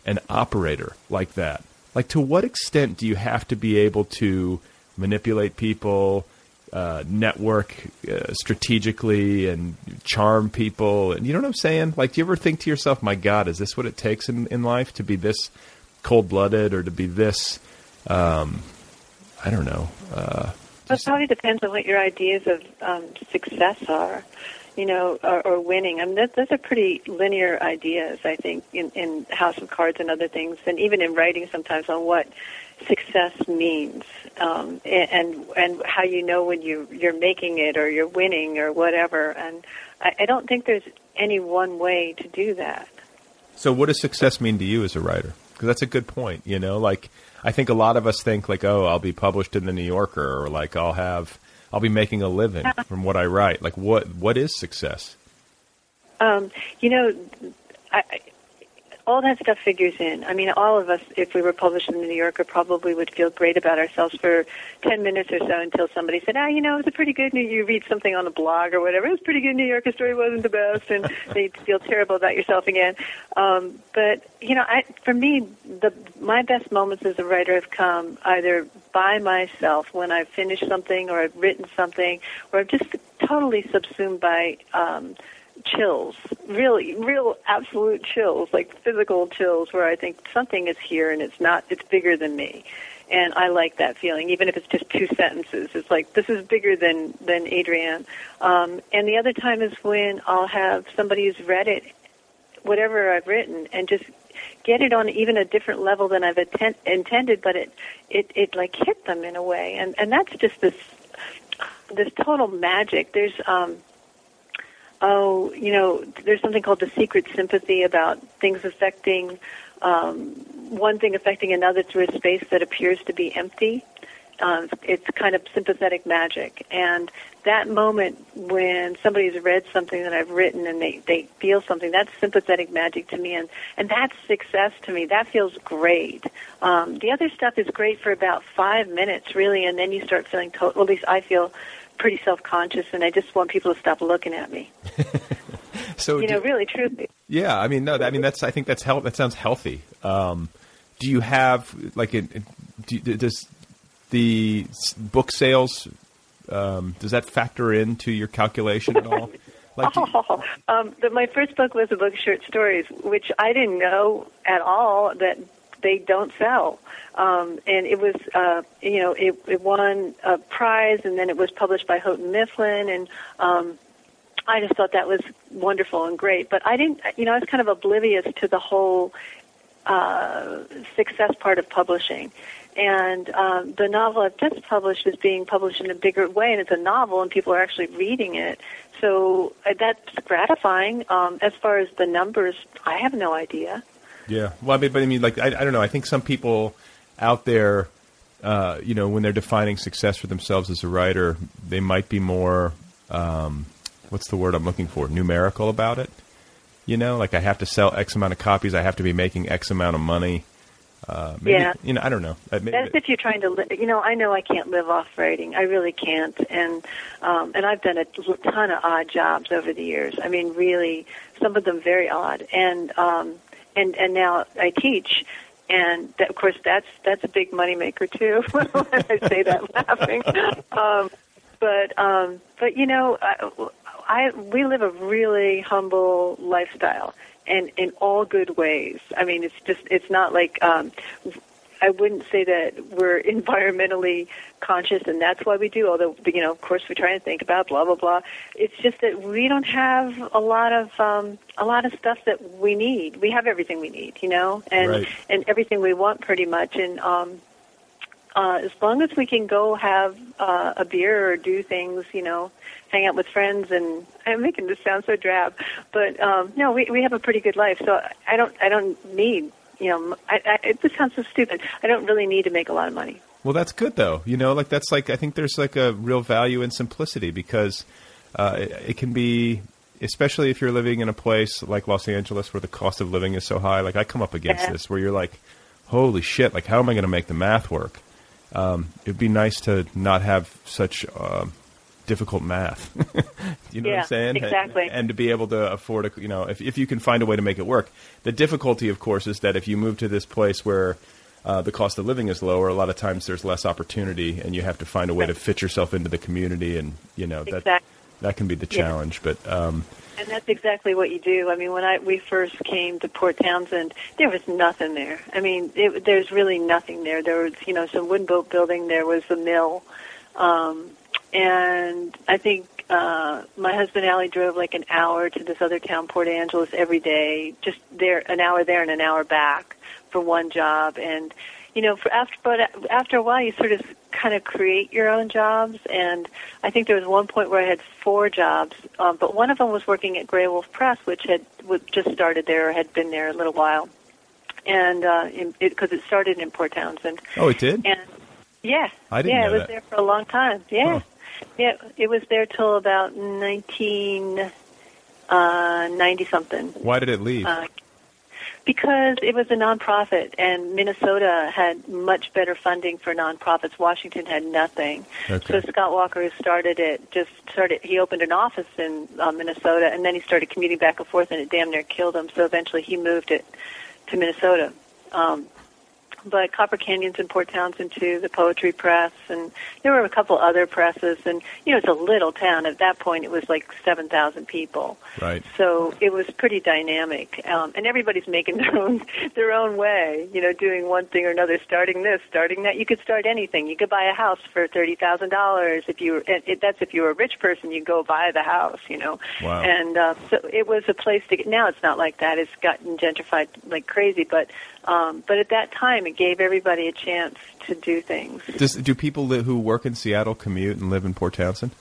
an operator like that. Like, to what extent do you have to be able to manipulate people, uh, network uh, strategically, and charm people? And you know what I'm saying? Like, do you ever think to yourself, "My God, is this what it takes in in life to be this cold blooded, or to be this?" Um, I don't know. Uh, It probably depends on what your ideas of um, success are, you know, or, or winning. I mean, that, those are pretty linear ideas, I think, in, in House of Cards and other things, and even in writing sometimes on what success means, um, and and how you know when you you're making it or you're winning or whatever. And I, I don't think there's any one way to do that. So, what does success mean to you as a writer? Because that's a good point. You know, like I think a lot of us think like, oh, I'll be published in the New Yorker, or like I'll have, I'll be making a living from what I write. Like, what what is success? Um, you know, I, I- all that stuff figures in. I mean, all of us, if we were published in the New Yorker, probably would feel great about ourselves for 10 minutes or so until somebody said, ah, you know, it was a pretty good New You read something on a blog or whatever. It was a pretty good New Yorker story, wasn't the best, and they'd feel terrible about yourself again. Um, but, you know, I, for me, the my best moments as a writer have come either by myself when I've finished something or I've written something or I've just totally subsumed by um, chills, really, real absolute chills, like physical chills, where I think something is here and it's not, it's bigger than me. And I like that feeling, even if it's just two sentences. It's like this is bigger than than Adrianne. Um, and the other time is when I'll have somebody who's read it, whatever I've written, and just get it on even a different level than I've atten- intended, but it, it it like hit them in a way, and and that's just this this total magic. There's um, oh, you know, there's something called the secret sympathy about things affecting um, one thing affecting another through a space that appears to be empty. Um, it's kind of sympathetic magic, and that moment when somebody's read something that I've written and they they feel something, that's sympathetic magic to me, and and that's success to me. That feels great. Um, the other stuff is great for about five minutes, really, and then you start feeling. To- well, at least I feel pretty self-conscious, and I just want people to stop looking at me. So, You do- know, really, truly. yeah, I mean, no, I mean that's. I think that's health. That sounds healthy. Um, do you have like it? it- Do, does the book sales um, does that factor into your calculation at all? Like, Oh, um, the, my first book was a book of short stories, which I didn't know at all that they don't sell. Um, and it was, uh, you know, it, it won a prize, and then it was published by Houghton Mifflin, and um, I just thought that was wonderful and great. But I didn't, you know, I was kind of oblivious to the whole uh, success part of publishing. And um, the novel I've just published is being published in a bigger way, and it's a novel, and people are actually reading it. So uh, that's gratifying. Um, as far as the numbers, I have no idea. Yeah. Well, I mean, but I mean, like, I, I don't know. I think some people out there, uh, you know, when they're defining success for themselves as a writer, they might be more, um, what's the word I'm looking for? Numerical about it. You know, like I have to sell X amount of copies. I have to be making X amount of money. Uh, maybe, Yeah. You know, I don't know. Uh, maybe- As if you're trying to, li- you know, I know I can't live off writing. I really can't, and um, and I've done a ton of odd jobs over the years. I mean, really, some of them very odd, and um, and and now I teach, and that, of course that's that's a big moneymaker too. I say that laughing, um, but um, but you know, I, I we live a really humble lifestyle, and in all good ways. I mean, it's just it's not like um, I wouldn't say that we're environmentally conscious, and that's why we do. Although you know, of course, we try and think about blah blah blah. It's just that we don't have a lot of um, a lot of stuff that we need. We have everything we need, you know, and Right. and everything we want pretty much. And um, uh, as long as we can go have uh, a beer or do things, you know, hang out with friends, and I'm making this sound so drab, but um, no, we we have a pretty good life. So I don't I don't need you know I, I, it this sounds so stupid. I don't really need to make a lot of money. Well, that's good though. You know, like that's like I think there's like a real value in simplicity because uh, it, it can be, especially if you're living in a place like Los Angeles where the cost of living is so high. Like I come up against Yeah. this where you're like, holy shit! Like how am I going to make the math work? Um, it'd be nice to not have such um difficult math. you know what I'm saying? exactly. And, and to be able to afford, a, you know, if if you can find a way to make it work. The difficulty, of course, is that if you move to this place where uh, the cost of living is lower, a lot of times there's less opportunity, and you have to find a way to fit yourself into the community, and you know that Exactly. that can be the Yeah. challenge. But um, And that's exactly what you do. I mean, when I we first came to Port Townsend, there was nothing there. I mean, it, there's really nothing there. There was, you know, some wooden boat building. There was the mill, um, and I think uh, my husband Allie drove like an hour to this other town, Port Angeles, every day. Just there, an hour there and an hour back for one job. And you know, for after but after a while, you sort of kind of create your own jobs. And I think there was one point where I had four jobs, um, but one of them was working at Graywolf Press, which had just started there, or had been there a little while, and because uh, it, it started in Port Townsend. oh, it did. And yeah, I didn't yeah, know it was that. there for a long time. Yeah, Huh. Yeah, it was there till about nineteen uh, ninety something. Why did it leave? Uh, because it was a nonprofit, and Minnesota had much better funding for nonprofits. Washington had nothing. Okay. So Scott Walker, who started it, just started. He opened an office in uh, Minnesota, and then he started commuting back and forth, and it damn near killed him. So eventually, he moved it to Minnesota. Um, but Copper Canyon's in Port Townsend too, the Poetry Press, and there were a couple other presses. And you know, it's a little town. At that point, it was like seven thousand people. right. So it was pretty dynamic, um, and everybody's making their own their own way. You know, doing one thing or another, starting this, starting that. You could start anything. You could buy a house for thirty thousand dollars if you. Were, and it, that's if you were a rich person. You go buy the house. You know. Wow. And uh, so it was a place to get. Now it's not like that. It's gotten gentrified like crazy. But um, but at that time, it gave everybody a chance to do things. Does, do people li- who work in Seattle commute and live in Port Townsend?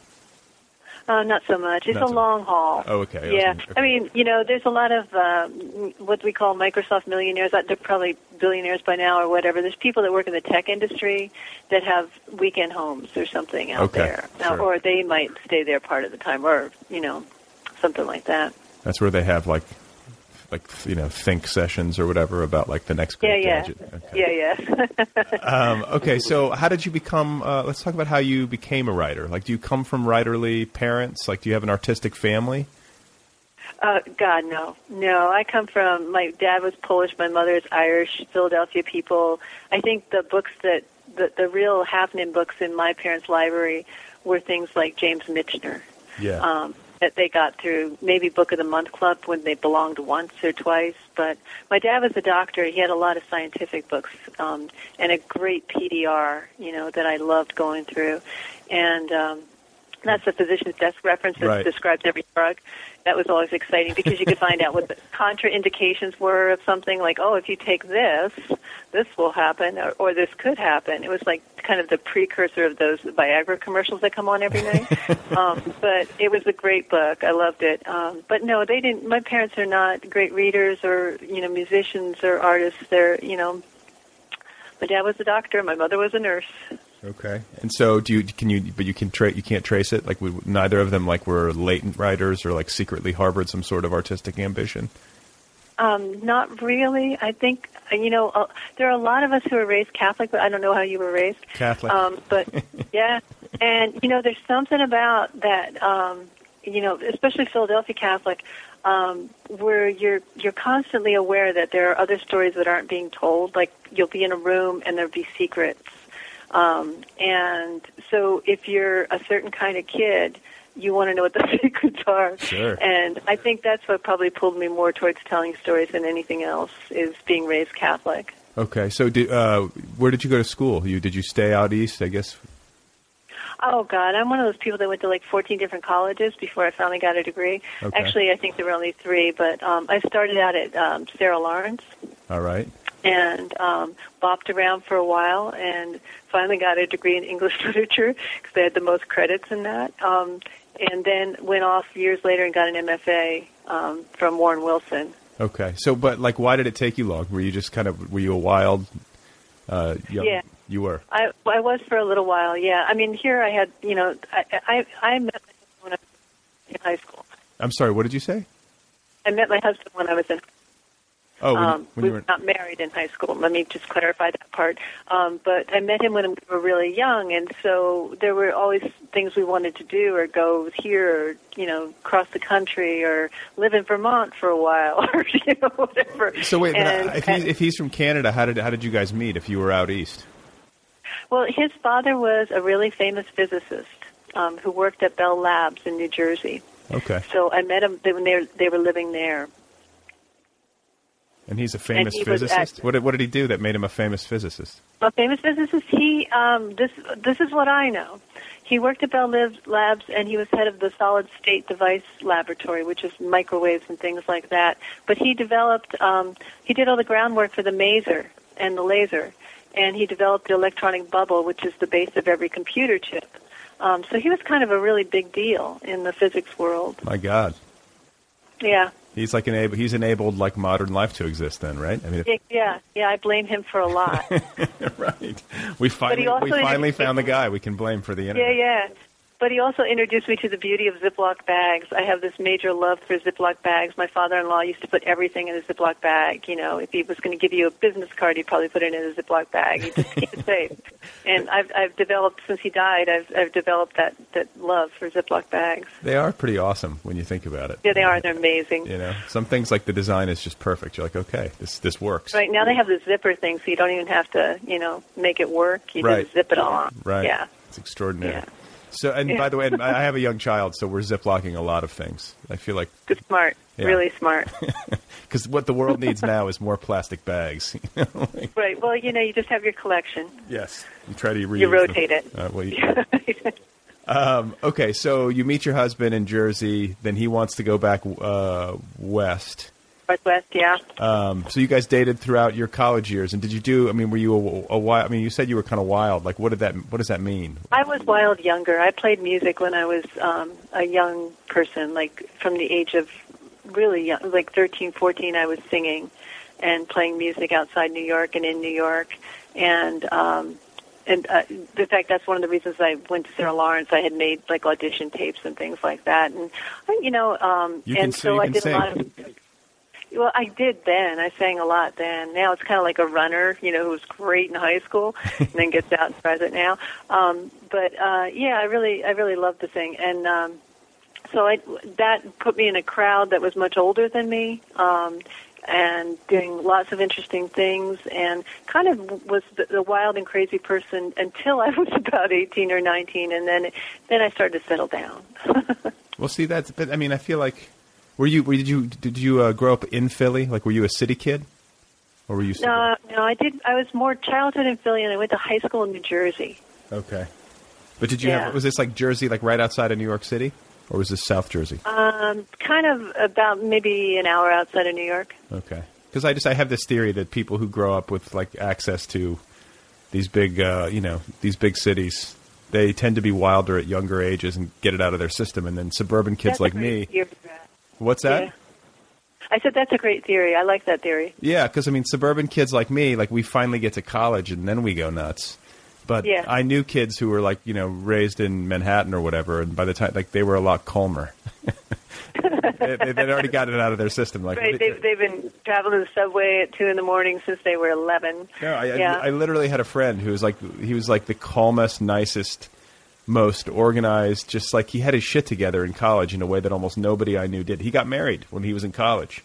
Uh, not so much. It's Not a so- long haul. Oh, okay. I Yeah, wondering- I mean, you know, there's a lot of uh, what we call Microsoft millionaires. Uh, They're probably billionaires by now or whatever. There's people that work in the tech industry that have weekend homes or something out Okay, there, sure. or they might stay there part of the time, or you know, something like that. That's where they have like, like you know, think sessions or whatever about like the next Yeah, yeah, gadget. Okay. yeah, yeah. Um, okay, so how did you become? Uh, let's talk about how you became a writer. Like, do you come from writerly parents? Like, do you have an artistic family? Uh, God, no, no. I come from my dad was Polish, my mother is Irish, Philadelphia people. I think the books that the the real happening books in my parents' library were things like James Michener. Yeah. um, that they got through maybe Book of the Month Club when they belonged once or twice. But my dad was a doctor. He had a lot of scientific books um, and a great PDR, you know, that I loved going through. And um, that's the physician's desk reference that Right. describes every drug. That was always exciting because you could find out what the contraindications were of something like, oh, if you take this, this will happen, or, or this could happen. It was like kind of the precursor of those Viagra commercials that come on every night. um, but it was a great book. I loved it. Um, but no, they didn't. My parents are not great readers or you know musicians or artists. They're you know. My dad was a doctor. My mother was a nurse. Okay. And so, do you can you? But you can tra- you can't trace it. Like, we, neither of them like were latent writers or like secretly harbored some sort of artistic ambition. Um, not really. I think uh, you know uh, there are a lot of us who are raised Catholic, but I don't know how you were raised. Catholic. Um, but yeah, and you know, there's something about that. Um, you know, especially Philadelphia Catholic, um, where you're you're constantly aware that there are other stories that aren't being told. Like you'll be in a room and there'll be secrets. Um, and so, if you're a certain kind of kid, you want to know what the secrets are. Sure. And I think that's what probably pulled me more towards telling stories than anything else is being raised Catholic. Okay. So, did, uh, where did you go to school? You did you stay out east? I guess. Oh God, I'm one of those people that went to like 14 different colleges before I finally got a degree. Okay. Actually, I think there were only three, but um, I started out at um, Sarah Lawrence All right. And um, bopped around for a while, and finally got a degree in English literature because they had the most credits in that. Um, and then went off years later and got an MFA um, from Warren Wilson. Okay. So, but like, why did it take you long? Were you just kind of were you a wild? Uh, young, Yeah. You were. I I was for a little while. Yeah, I mean here I had you know I I, I met my husband when I was in high school. I'm sorry. What did you say? I met my husband when I was in. Oh, when um, when we were not married in high school. Let me just clarify that part. Um, but I met him when we were really young, and so there were always things we wanted to do, or go here, or you know, cross the country, or live in Vermont for a while, or you know, whatever. So wait, but And- if he's, if he's from Canada, how did how did you guys meet? If you were out east, Well, his father was a really famous physicist um, who worked at Bell Labs in New Jersey. okay, So I met him when they were, they were living there. And he's a famous he physicist. at- what did what did he do that made him a famous physicist? A famous physicist. He um, this this is what I know. He worked at Bell Labs, Labs, and he was head of the solid state device laboratory, which is microwaves and things like that. But he developed um, he did all the groundwork for the maser and the laser, and he developed the electronic bubble, which is the base of every computer chip. Um, so he was kind of a really big deal in the physics world. My God, Yeah. He's like enabled. He's enabled like modern life to exist. Then, right? I mean, if, Yeah, yeah. I blame him for a lot. right. We finally we finally found the guy we can blame for the internet. Yeah, yeah. But he also introduced me to the beauty of Ziploc bags. I have this major love for Ziploc bags. My father-in-law used to put everything in a Ziploc bag. You know, if he was going to give you a business card, he'd probably put it in a Ziploc bag. He'd just it safe. And I've, I've developed since he died. I've, I've developed that that love for Ziploc bags. They are pretty awesome when you think about it. Yeah, they are. They're amazing. You know, some things like the design is just perfect. You're like, okay, this this works. Right now they have the zipper thing, so you don't even have to, you know, make it work. You Right. just zip it on. Right. Yeah. It's extraordinary. Yeah. So, and Yeah. by the way, I have a young child, so we're ziplocking a lot of things. I feel like Good, smart. Yeah. Really smart. because what the world needs now is more plastic bags. you know, like- right. Well, you know, you just have your collection. yes, you try to reuse You them. rotate it. Uh, well, you- um, okay, so you meet your husband in Jersey, then he wants to go back uh, west. Northwest, yeah. Um, so you guys dated throughout your college years, and did you do? I mean, were you a, a wild? I mean, you said you were kind of wild. Like, what did that? What does that mean? I was wild younger. I played music when I was um, a young person, like from the age of really young, like 13, 14, I was singing and playing music outside New York and in New York. And, um, and uh, in fact, that's one of the reasons I went to Sarah Lawrence. I had made like audition tapes and things like that. And, you know, um, You and so I did sing. a lot of well, I did then. I sang a lot then. Now it's kind of like a runner, you know, who was great in high school and then gets out and tries it now. Um, but uh, yeah, I really, I really love to sing, and um, so I that put me in a crowd that was much older than me. Um, and doing lots of interesting things, and kind of was the, the wild and crazy person until I was about eighteen or nineteen, and then then I started to settle down. Well, see, that's. But I mean, I feel like were you? Were, did you? Did you uh, grow up in Philly? Like, were you a city kid, or were you? No, no, I did. I was more childhood in Philly, and I went to high school in New Jersey. Okay. But did you Yeah. have? Was this like Jersey, like right outside of New York City, or was this South Jersey? Um, kind of about maybe an hour outside of New York. Okay. Because I just I have this theory that people who grow up with like access to these big, uh, you know, these big cities, they tend to be wilder at younger ages and get it out of their system, and then suburban kids That's like me. What's that? Yeah. I said that's a great theory. I like that theory. Yeah, because I mean, suburban kids like me, like we finally get to college and then we go nuts. But Yeah. I knew kids who were like, you know, raised in Manhattan or whatever, and by the time, like, they were a lot calmer. they, they, would already got it out of their system. Like, Right? They've they've been traveling the subway at two in the morning since they were eleven. no, I, yeah. I, I literally had a friend who was like, he was like the calmest, nicest, most organized. Just like he had his shit together in college in a way that almost nobody I knew did. He got married when he was in college.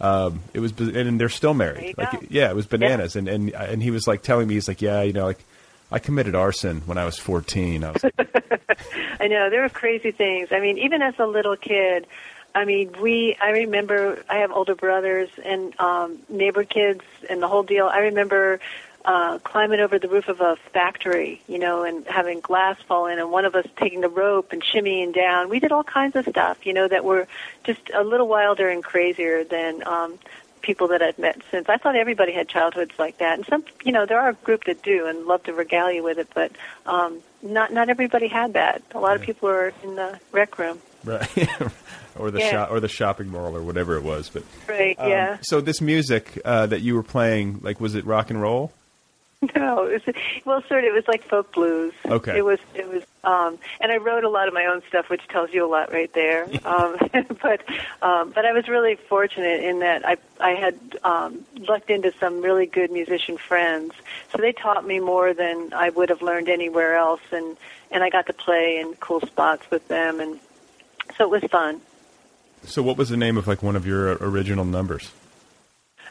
Um, it was, and they're still married. Like, go. yeah, it was bananas. And and and he was like telling me, he's like, yeah, you know, like I committed arson when I was fourteen. I was like, I know there were crazy things. I mean, even as a little kid, I mean, we. I remember I have older brothers and um, neighbor kids and the whole deal. I remember uh, climbing over the roof of a factory, you know, and having glass fall in, and one of us taking the rope and shimmying down. We did all kinds of stuff, you know, that were just a little wilder and crazier than. Um, people that I've met since. I thought everybody had childhoods like that, and some, you know, there are a group that do and love to regale you with it, but um, not not everybody had that. A lot of people are in the rec room. right, or the Yeah. shop or the shopping mall or whatever it was. But Right? um, yeah. So this music uh, that you were playing, like, was it rock and roll? No, it was well, sort of. It was like folk blues. Okay. It was. It was. Um, and I wrote a lot of my own stuff, which tells you a lot right there. um, but um, but I was really fortunate in that I I had um, lucked into some really good musician friends, so they taught me more than I would have learned anywhere else, and and I got to play in cool spots with them, and so it was fun. So, what was the name of like one of your original numbers?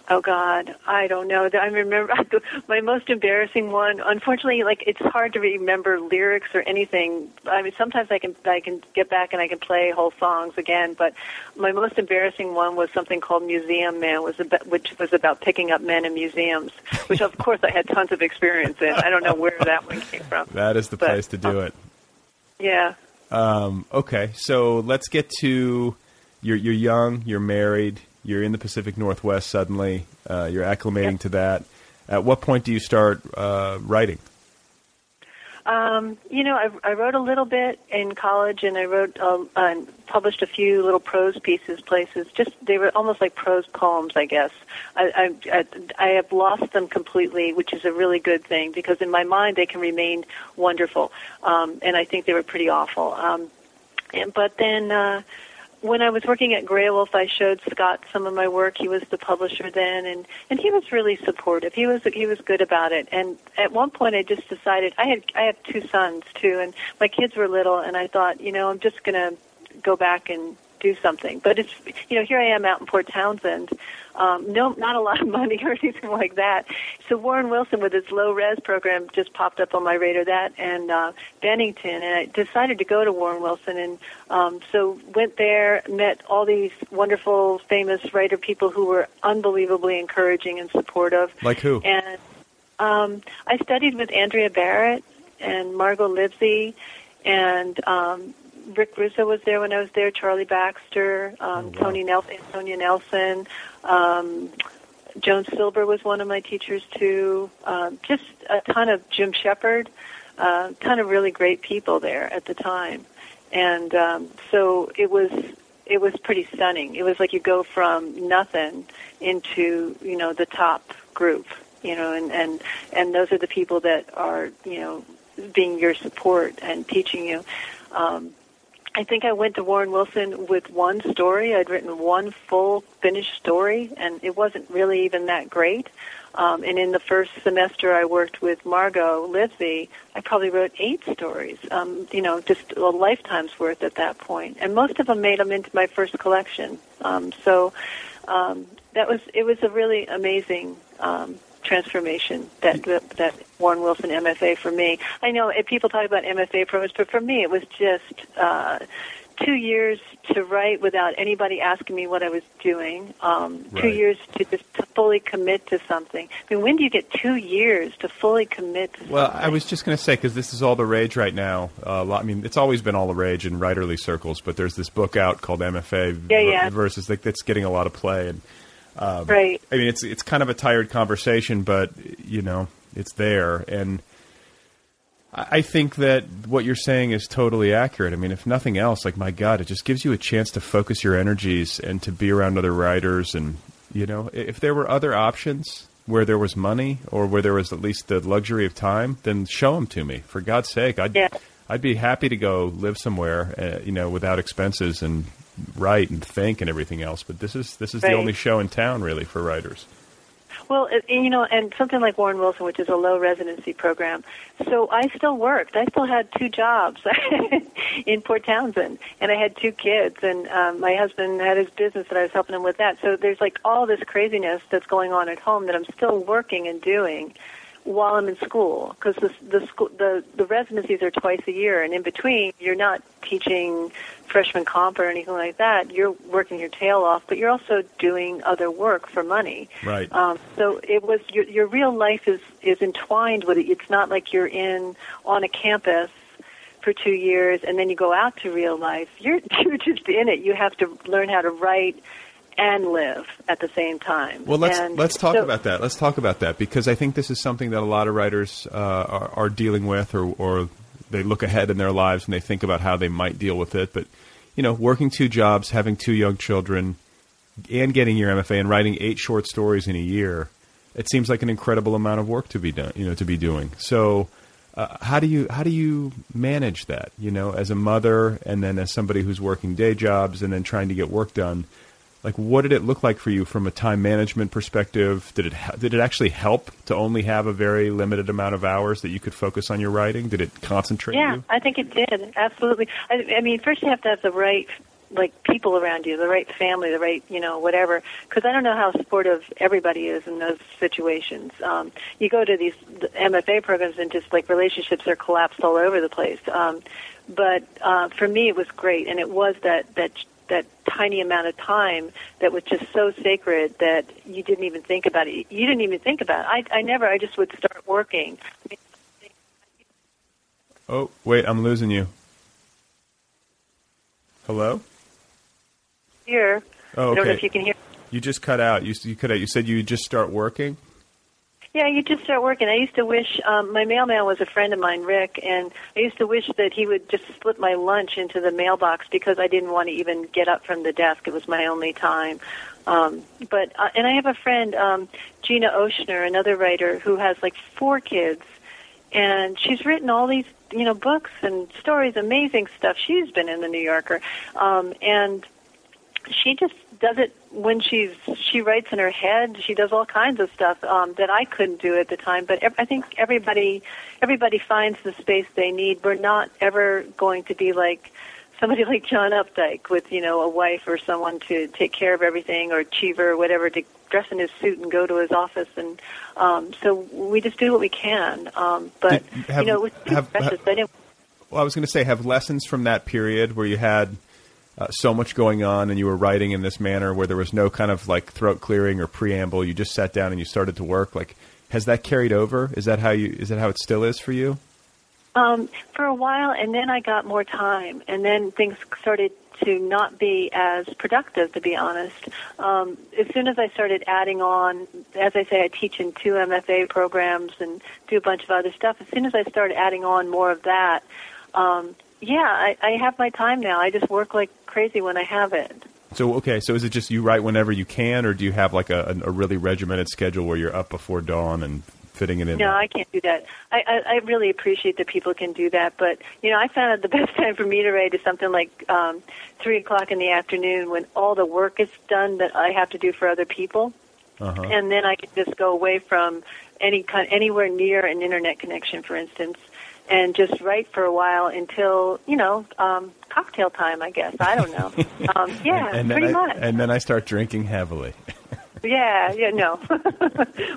Oh God, I don't know. I remember my most embarrassing one. Unfortunately, like it's hard to remember lyrics or anything. I mean, sometimes I can I can get back and I can play whole songs again. But my most embarrassing one was something called Museum Man, was about, which was about picking up men in museums. Which of course I had tons of experience in. I don't know where that one came from. That is the But, place to do it. Yeah. Um, okay, so let's get to you're you're young, you're married, you're in the Pacific Northwest. Suddenly, uh, you're acclimating to that. At what point do you start uh, writing? Um, you know, I, I wrote a little bit in college, and I wrote um, and published a few little prose pieces, places. Just they were almost like prose poems, I guess. I, I, I, I have lost them completely, which is a really good thing because in my mind they can remain wonderful, um, and I think they were pretty awful. Um, and, but then. Uh, when I was working at Graywolf, I showed Scott some of my work. He was the publisher then, and and he was really supportive. He was he was good about it. And at one point, I just decided I had I have two sons too, and my kids were little, and I thought, you know, I'm just gonna go back and do something. But it's you know here I am out in Port Townsend, um, no not a lot of money or anything like that. So Warren Wilson with his low res program just popped up on my radar. That and uh, Bennington, and I decided to go to Warren Wilson, and um, so went there, met all these wonderful, famous writer people who were unbelievably encouraging and supportive. Like who? And um, I studied with Andrea Barrett and Margot Livesey, and um, Rick Russo was there when I was there. Charlie Baxter, um, Tony Nelson, Sonia Nelson, um, Joan Silber was one of my teachers too. Um, just a ton of Jim Shepard, a uh, ton of really great people there at the time, and um, so it was it was pretty stunning. It was like you go from nothing into you know the top group, you know, and and and those are the people that are you know being your support and teaching you. Um, I think I went to Warren Wilson with one story. I'd written one full finished story, and it wasn't really even that great. Um, and in the first semester I worked with Margot Livesey, I probably wrote eight stories, um, you know, just a lifetime's worth at that point. And most of them made them into my first collection. Um, so um, that was, it was a really amazing um, transformation that, that Warren Wilson MFA for me. I know people talk about MFA programs, but for me it was just uh, two years to write without anybody asking me what I was doing. Um, Two years to just to fully commit to something. I mean, when do you get two years to fully commit to Well, something? I was just going to say because this is all the rage right now. Uh, I mean, it's always been all the rage in writerly circles, but there's this book out called MFA Yeah, ver- yeah. versus like that's getting a lot of play. And um, Right. I mean, it's it's kind of a tired conversation, but you know, it's there, and I think that what you're saying is totally accurate. I mean, if nothing else, like my God, it just gives you a chance to focus your energies and to be around other writers. And you know, if there were other options where there was money or where there was at least the luxury of time, then show them to me. For God's sake, I'd Yeah. I'd be happy to go live somewhere, uh, you know, without expenses and write and think and everything else. But this is this is the only show in town really for writers. Well, it- you know, and something like Warren Wilson, which is a low residency program. So I still worked. I still had two jobs in Port Townsend, and I had two kids, and um, my husband had his business, and I was helping him with that. So there's like all this craziness that's going on at home that I'm still working and doing while I'm in school because the the school the the residencies are twice a year, and in between you're not teaching freshman comp or anything like that. You're working your tail off, but you're also doing other work for money. Right. Um, so it was your your real life is is entwined with it. It's not like you're in on a campus for two years and then you go out to real life. You're you're just in it. You have to learn how to write and live at the same time. Well, let's And let's talk so- about that. Let's talk about that because I think this is something that a lot of writers uh, are, are dealing with, or, or they look ahead in their lives and they think about how they might deal with it. But you know, working two jobs, having two young children, and getting your MFA and writing eight short stories in a year. it seems like an incredible amount of work to be done, you know, to be doing. So, uh, how do you how do you manage that? You know, as a mother, and then as somebody who's working day jobs, and then trying to get work done. Like, what did it look like for you from a time management perspective? Did it did it actually help to only have a very limited amount of hours that you could focus on your writing? Did it concentrate Yeah, you? I think it did. Absolutely. I, I mean, first you have to have the right like people around you, the right family, the right you know whatever. Because I don't know how supportive everybody is in those situations. Um, you go to these MFA programs and just like relationships are collapsed all over the place. Um, but uh, for me, it was great, and it was that that that tiny amount of time that was just so sacred that you didn't even think about it. You didn't even think about it. I, I never. I just would start working. Oh, wait, I'm losing you. Hello? Here, Oh, I don't know okay. if you can hear. You just cut out. You, you cut out. You said you just start working. Yeah, you just start working. I used to wish um, my mailman was a friend of mine, Rick, and I used to wish that he would just slip my lunch into the mailbox because I didn't want to even get up from the desk. It was my only time. Um, but uh, and I have a friend, um, Gina Ochsner, another writer who has like four kids, and she's written all these you know books and stories, amazing stuff. She's been in the New Yorker, um, and she just does it when she's she writes in her head she does all kinds of stuff um, that I couldn't do at the time but ev- I think everybody everybody finds the space they need. We're not ever going to be like somebody like John Updike with you know a wife or someone to take care of everything or Cheever or whatever to dress in his suit and go to his office and um, so we just do what we can um, but Did- have- you know it was too have- precious. I didn't Well, I was going to say, have lessons from that period where you had uh, so much going on and you were writing in this manner where there was no kind of like throat clearing or preamble. You just sat down and you started to work. Like, has that carried over? Is that how you? Is that how it still is for you? Um, for a while, and then I got more time, and then things started to not be as productive, to be honest. Um, as soon as I started adding on, as I say, I teach in two MFA programs and do a bunch of other stuff. As soon as I started adding on more of that, um, yeah, I, I have my time now. I just work like crazy when I have it. So okay, so is it just you write whenever you can, or do you have like a, a really regimented schedule where you're up before dawn and fitting it in? No, I can't do that. I, I, I really appreciate that people can do that, but you know, I found out the best time for me to write is something like um, three o'clock in the afternoon when all the work is done that I have to do for other people, uh-huh. and then I can just go away from any kind, anywhere near an internet connection, for instance, and just write for a while until you know um, cocktail time. I guess I don't know. um, yeah, and pretty I, much. and then I start drinking heavily. Yeah, yeah, no.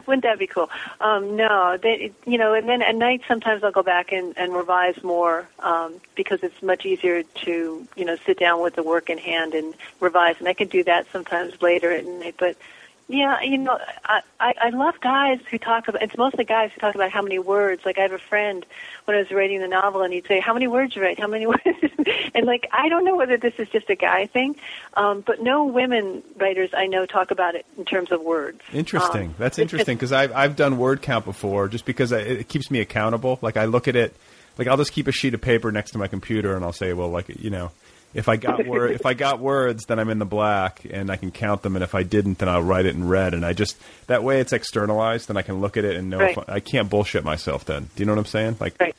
Wouldn't that be cool? Um, no, they, you know, and then at night sometimes I'll go back and, and revise more um, because it's much easier to, you know, sit down with the work in hand and revise. And I can do that sometimes later at night. But yeah, you know, I, I, I love guys who talk about. It's mostly guys who talk about how many words. Like I have a friend when I was writing the novel, and he'd say, "How many words you write? How many words?" and like I don't know whether this is just a guy thing, um, but no women writers I know talk about it in terms of words. Interesting. Um, That's interesting because I've I've done word count before, just because I, it keeps me accountable. Like I look at it, like I'll just keep a sheet of paper next to my computer, and I'll say, well, like you know, if I got word, if I got words, then I'm in the black, and I can count them. And if I didn't, then I'll write it in red. And I just that way it's externalized, and I can look at it and know if Right. I, I can't bullshit myself. Then do you know what I'm saying? Like, Right.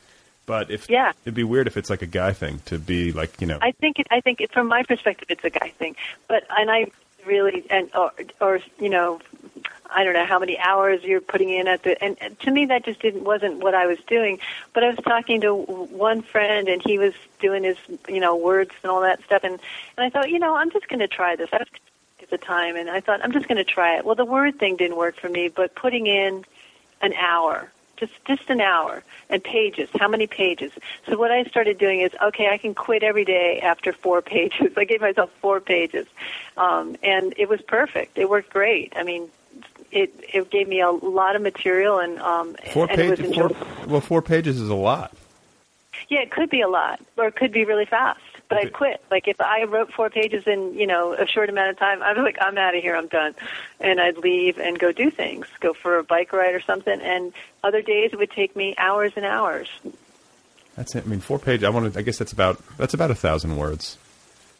but if Yeah. it'd be weird if it's like a guy thing to be like you know. I think it, I think it, from my perspective, it's a guy thing. But and I really and or, or you know, I don't know how many hours you're putting in at the and to me that just didn't wasn't what I was doing. But I was talking to one friend and he was doing his you know words and all that stuff and and I thought you know I'm just going to try this. I was at the time and I thought I'm just going to try it. Well, the word thing didn't work for me, but putting in an hour just just an hour and pages how many pages so what i started doing is okay i can quit every day after four pages i gave myself four pages um, and it was perfect it worked great i mean it it gave me a lot of material and um Four and it was pages. Four, well, four pages is a lot. yeah it could be a lot or it could be really fast but Okay. i quit like if i wrote four pages in you know a short amount of time i was like i'm out of here i'm done and i'd leave and go do things go for a bike ride or something and other days it would take me hours and hours That's it. I mean, four pages. I want to. I guess that's about that's about a thousand words.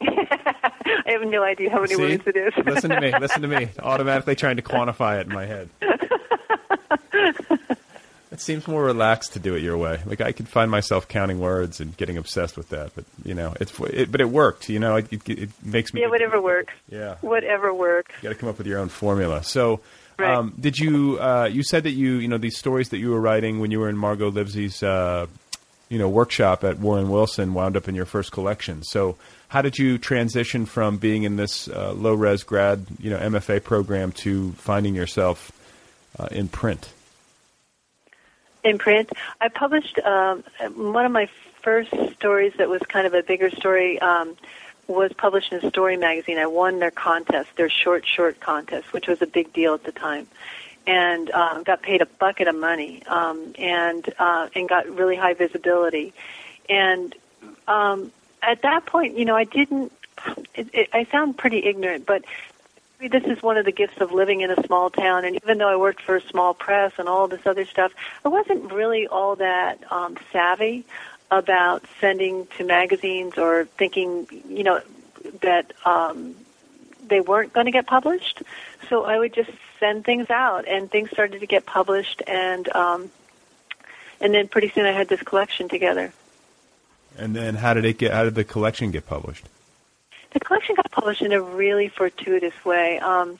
I have no idea how many See? words it is. listen to me. Listen to me. Automatically trying to quantify it in my head. It seems more relaxed to do it your way. Like I could find myself counting words and getting obsessed with that, but you know, it's it, but it worked. You know, it, it, it makes me Yeah, whatever works. Yeah. Whatever works. You got to come up with your own formula. So, Right. um, did you? Uh, you said that you, you know, these stories that you were writing when you were in Margot Livesey's, uh, you know, workshop at Warren Wilson wound up in your first collection. So, how did you transition from being in this uh, low res grad, you know, MFA program to finding yourself uh, in print? in print. I published um, one of my first stories that was kind of a bigger story. Um, was published in a Story magazine. I won their contest, their short short contest, which was a big deal at the time, and um, got paid a bucket of money, um, and uh, and got really high visibility. And um, at that point, you know, I didn't. It, it, I sound pretty ignorant, but this is one of the gifts of living in a small town. And even though I worked for a small press and all this other stuff, I wasn't really all that um, savvy about sending to magazines or thinking, you know, that um, they weren't going to get published. So I would just send things out, and things started to get published, and um, and then pretty soon I had this collection together. And then how did it get? How did the collection get published? The collection got published in a really fortuitous way. Um,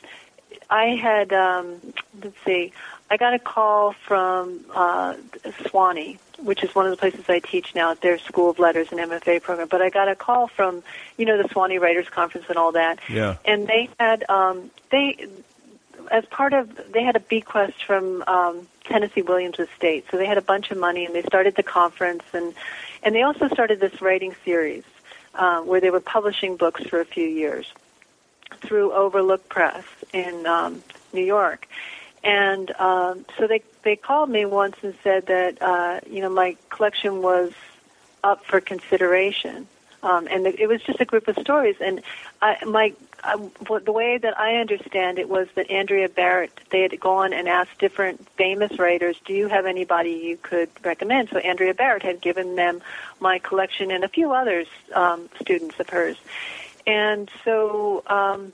I had, um, let's see, I got a call from uh, Sewanee, which is one of the places I teach now at their School of Letters and MFA program. But I got a call from, you know, the Sewanee Writers Conference and all that. Yeah. And they had, um, they, as part of, they had a bequest from um, Tennessee Williams Estate. So they had a bunch of money and they started the conference and, and they also started this writing series uh, where they were publishing books for a few years through Overlook Press in um, New York. And um, so they they called me once and said that uh, you know my collection was up for consideration, um, and it was just a group of stories. And I, my I, the way that I understand it was that Andrea Barrett they had gone and asked different famous writers, "Do you have anybody you could recommend?" So Andrea Barrett had given them my collection and a few others um, students of hers, and so. Um,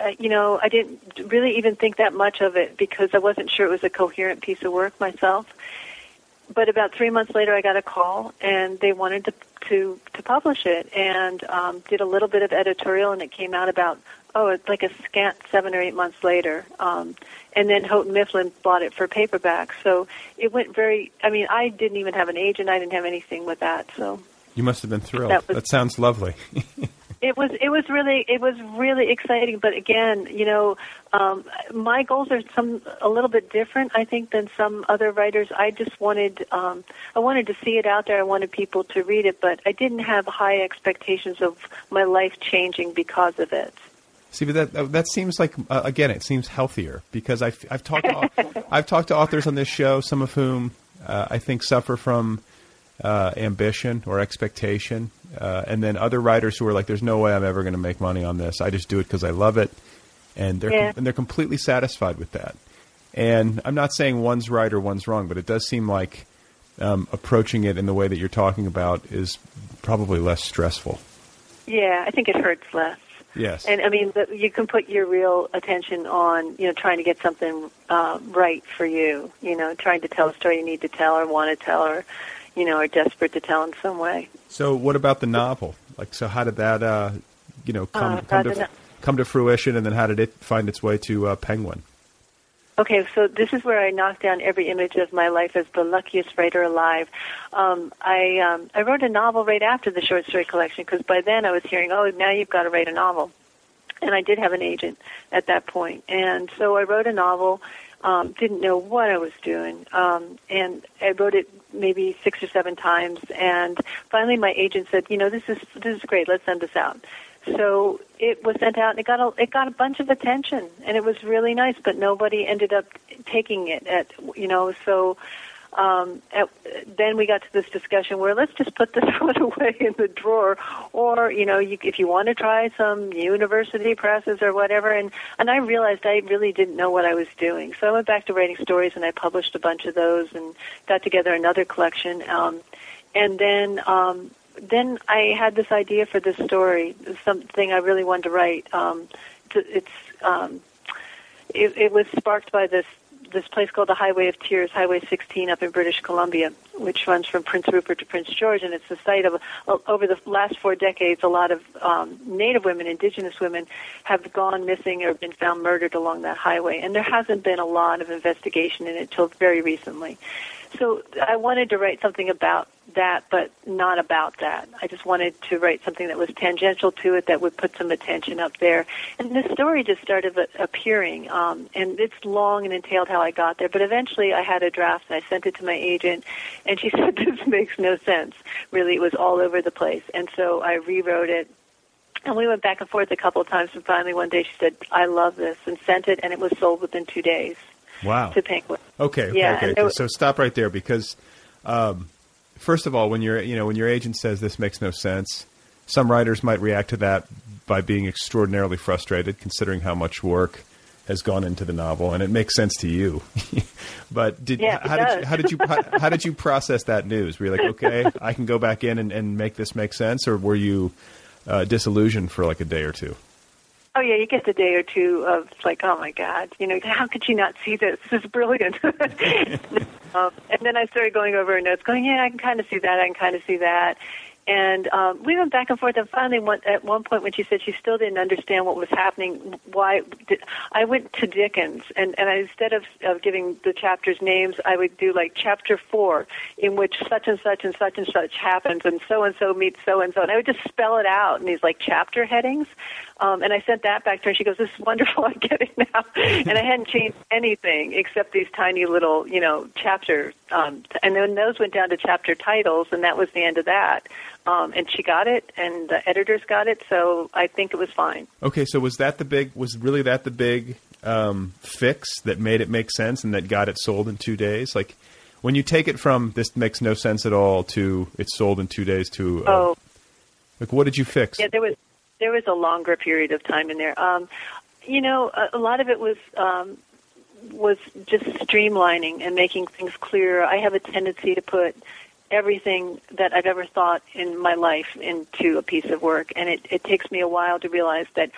uh, you know, I didn't really even think that much of it because I wasn't sure it was a coherent piece of work myself. But about three months later, I got a call, and they wanted to to to publish it, and um, did a little bit of editorial, and it came out about oh, it's like a scant seven or eight months later. Um, and then Houghton Mifflin bought it for paperback, so it went very. I mean, I didn't even have an agent; I didn't have anything with that, so. You must have been thrilled. That That, sounds lovely. It was it was really it was really exciting, but again, you know, um, my goals are some a little bit different, I think, than some other writers. I just wanted um, I wanted to see it out there. I wanted people to read it, but I didn't have high expectations of my life changing because of it. See, but that that seems like uh, again, it seems healthier because I've I've talked to, I've talked to authors on this show, some of whom uh, I think suffer from uh, ambition or expectation, uh, and then other writers who are like, "There's no way I'm ever going to make money on this. I just do it because I love it," and they're Yeah. and they're completely satisfied with that. And I'm not saying one's right or one's wrong, but it does seem like um, approaching it in the way that you're talking about is probably less stressful. Yeah, I think it hurts less. Yes. And I mean, the, you can put your real attention on, you know, trying to get something uh, right for you. You know, trying to tell a story you need to tell or want to tell, or you know, are desperate to tell in some way. So, what about the novel? Like, so how did that, uh, you know, come Uh, come uh, to no- come to fruition, and then how did it find its way to uh, Penguin? Okay, so this is where I knock down every image of my life as the luckiest writer alive. Um, I um, I wrote a novel right after the short story collection because by then I was hearing, oh, now you've got to write a novel, and I did have an agent at that point, and so I wrote a novel. Um, didn't know what I was doing, um, and I wrote it maybe six or seven times, and finally my agent said, you know, this is this is great. Let's send this out. So it was sent out, and it got a it got a bunch of attention, and it was really nice. But nobody ended up taking it at you know. So um, at, then we got to this discussion where let's just put this one away in the drawer, or you know, you, if you want to try some university presses or whatever. And and I realized I really didn't know what I was doing, so I went back to writing stories, and I published a bunch of those, and got together another collection. Um, and then um, then I had this idea for this story, something I really wanted to write. Um, it's um, it, it was sparked by this this place called the Highway of Tears, Highway 16 up in British Columbia, which runs from Prince Rupert to Prince George, and it's the site of over the last four decades, a lot of um, Native women, Indigenous women, have gone missing or been found murdered along that highway, and there hasn't been a lot of investigation in it till very recently. So I wanted to write something about that, but not about that. I just wanted to write something that was tangential to it that would put some attention up there. And the story just started appearing, um, and it's long and entailed how I got there. But eventually, I had a draft and I sent it to my agent, and she said this makes no sense. Really, it was all over the place, and so I rewrote it. And we went back and forth a couple of times, and finally one day she said, "I love this," and sent it, and it was sold within two days. Wow. To Penguin. Okay. okay yeah. Okay. so stop right there because, um, first of all, when your you know when your agent says this makes no sense, some writers might react to that by being extraordinarily frustrated, considering how much work has gone into the novel, and it makes sense to you. but did yeah, how, did you, how did you how, how, did you process that news? Were you like, okay, I can go back in and, and make this make sense, or were you uh, disillusioned for like a day or two? Oh yeah, you get the day or two of like, oh my god, you know, how could you not see this? This is brilliant. um, and then I started going over her notes, going, yeah, I can kind of see that, I can kind of see that, and um, we went back and forth. And finally, one, at one point, when she said she still didn't understand what was happening, why did, I went to Dickens, and and I, instead of, of giving the chapters names, I would do like chapter four, in which such and such and such and such happens, and so and so meets so and so, and I would just spell it out in these like chapter headings. Um, and I sent that back to her. She goes, "This is wonderful. I get it now." and I hadn't changed anything except these tiny little, you know, chapters. Um, and then those went down to chapter titles, and that was the end of that. Um, and she got it, and the editors got it. So I think it was fine. Okay, so was that the big? Was really that the big um, fix that made it make sense and that got it sold in two days? Like when you take it from this makes no sense at all to it's sold in two days to uh, oh, like what did you fix? Yeah, there was there was a longer period of time in there. Um, you know, a, a lot of it was um, was just streamlining and making things clearer. I have a tendency to put everything that I've ever thought in my life into a piece of work, and it, it takes me a while to realize that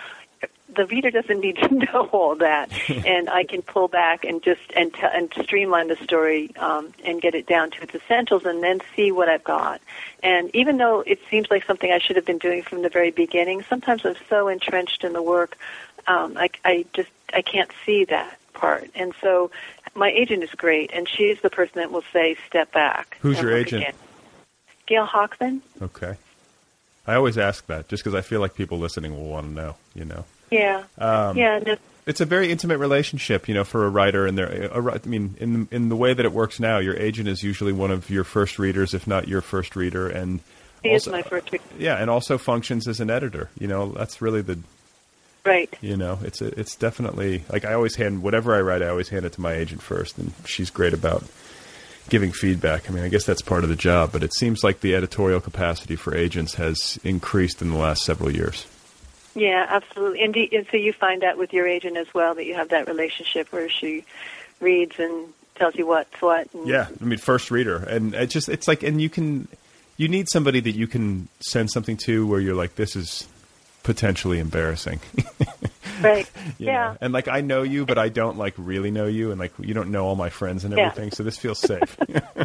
the reader doesn't need to know all that, and I can pull back and just and t- and streamline the story um, and get it down to its essentials, and then see what I've got. And even though it seems like something I should have been doing from the very beginning, sometimes I'm so entrenched in the work, um, I, I just I can't see that part. And so, my agent is great, and she's the person that will say, "Step back." Who's your agent? Again. Gail Hochman. Okay. I always ask that just because I feel like people listening will want to know. You know. Yeah. Um, yeah. No. It's a very intimate relationship, you know, for a writer. And there, I mean, in in the way that it works now, your agent is usually one of your first readers, if not your first reader, and he also, is my first reader. Yeah, and also functions as an editor. You know, that's really the right. You know, it's a, it's definitely like I always hand whatever I write, I always hand it to my agent first, and she's great about giving feedback. I mean, I guess that's part of the job, but it seems like the editorial capacity for agents has increased in the last several years. Yeah, absolutely. And, do, and so you find that with your agent as well that you have that relationship where she reads and tells you what's what. Yeah, I mean, first reader, and it just it's like, and you can you need somebody that you can send something to where you're like, this is potentially embarrassing. right. yeah. Know? And like I know you, but I don't like really know you, and like you don't know all my friends and everything. Yeah. So this feels safe.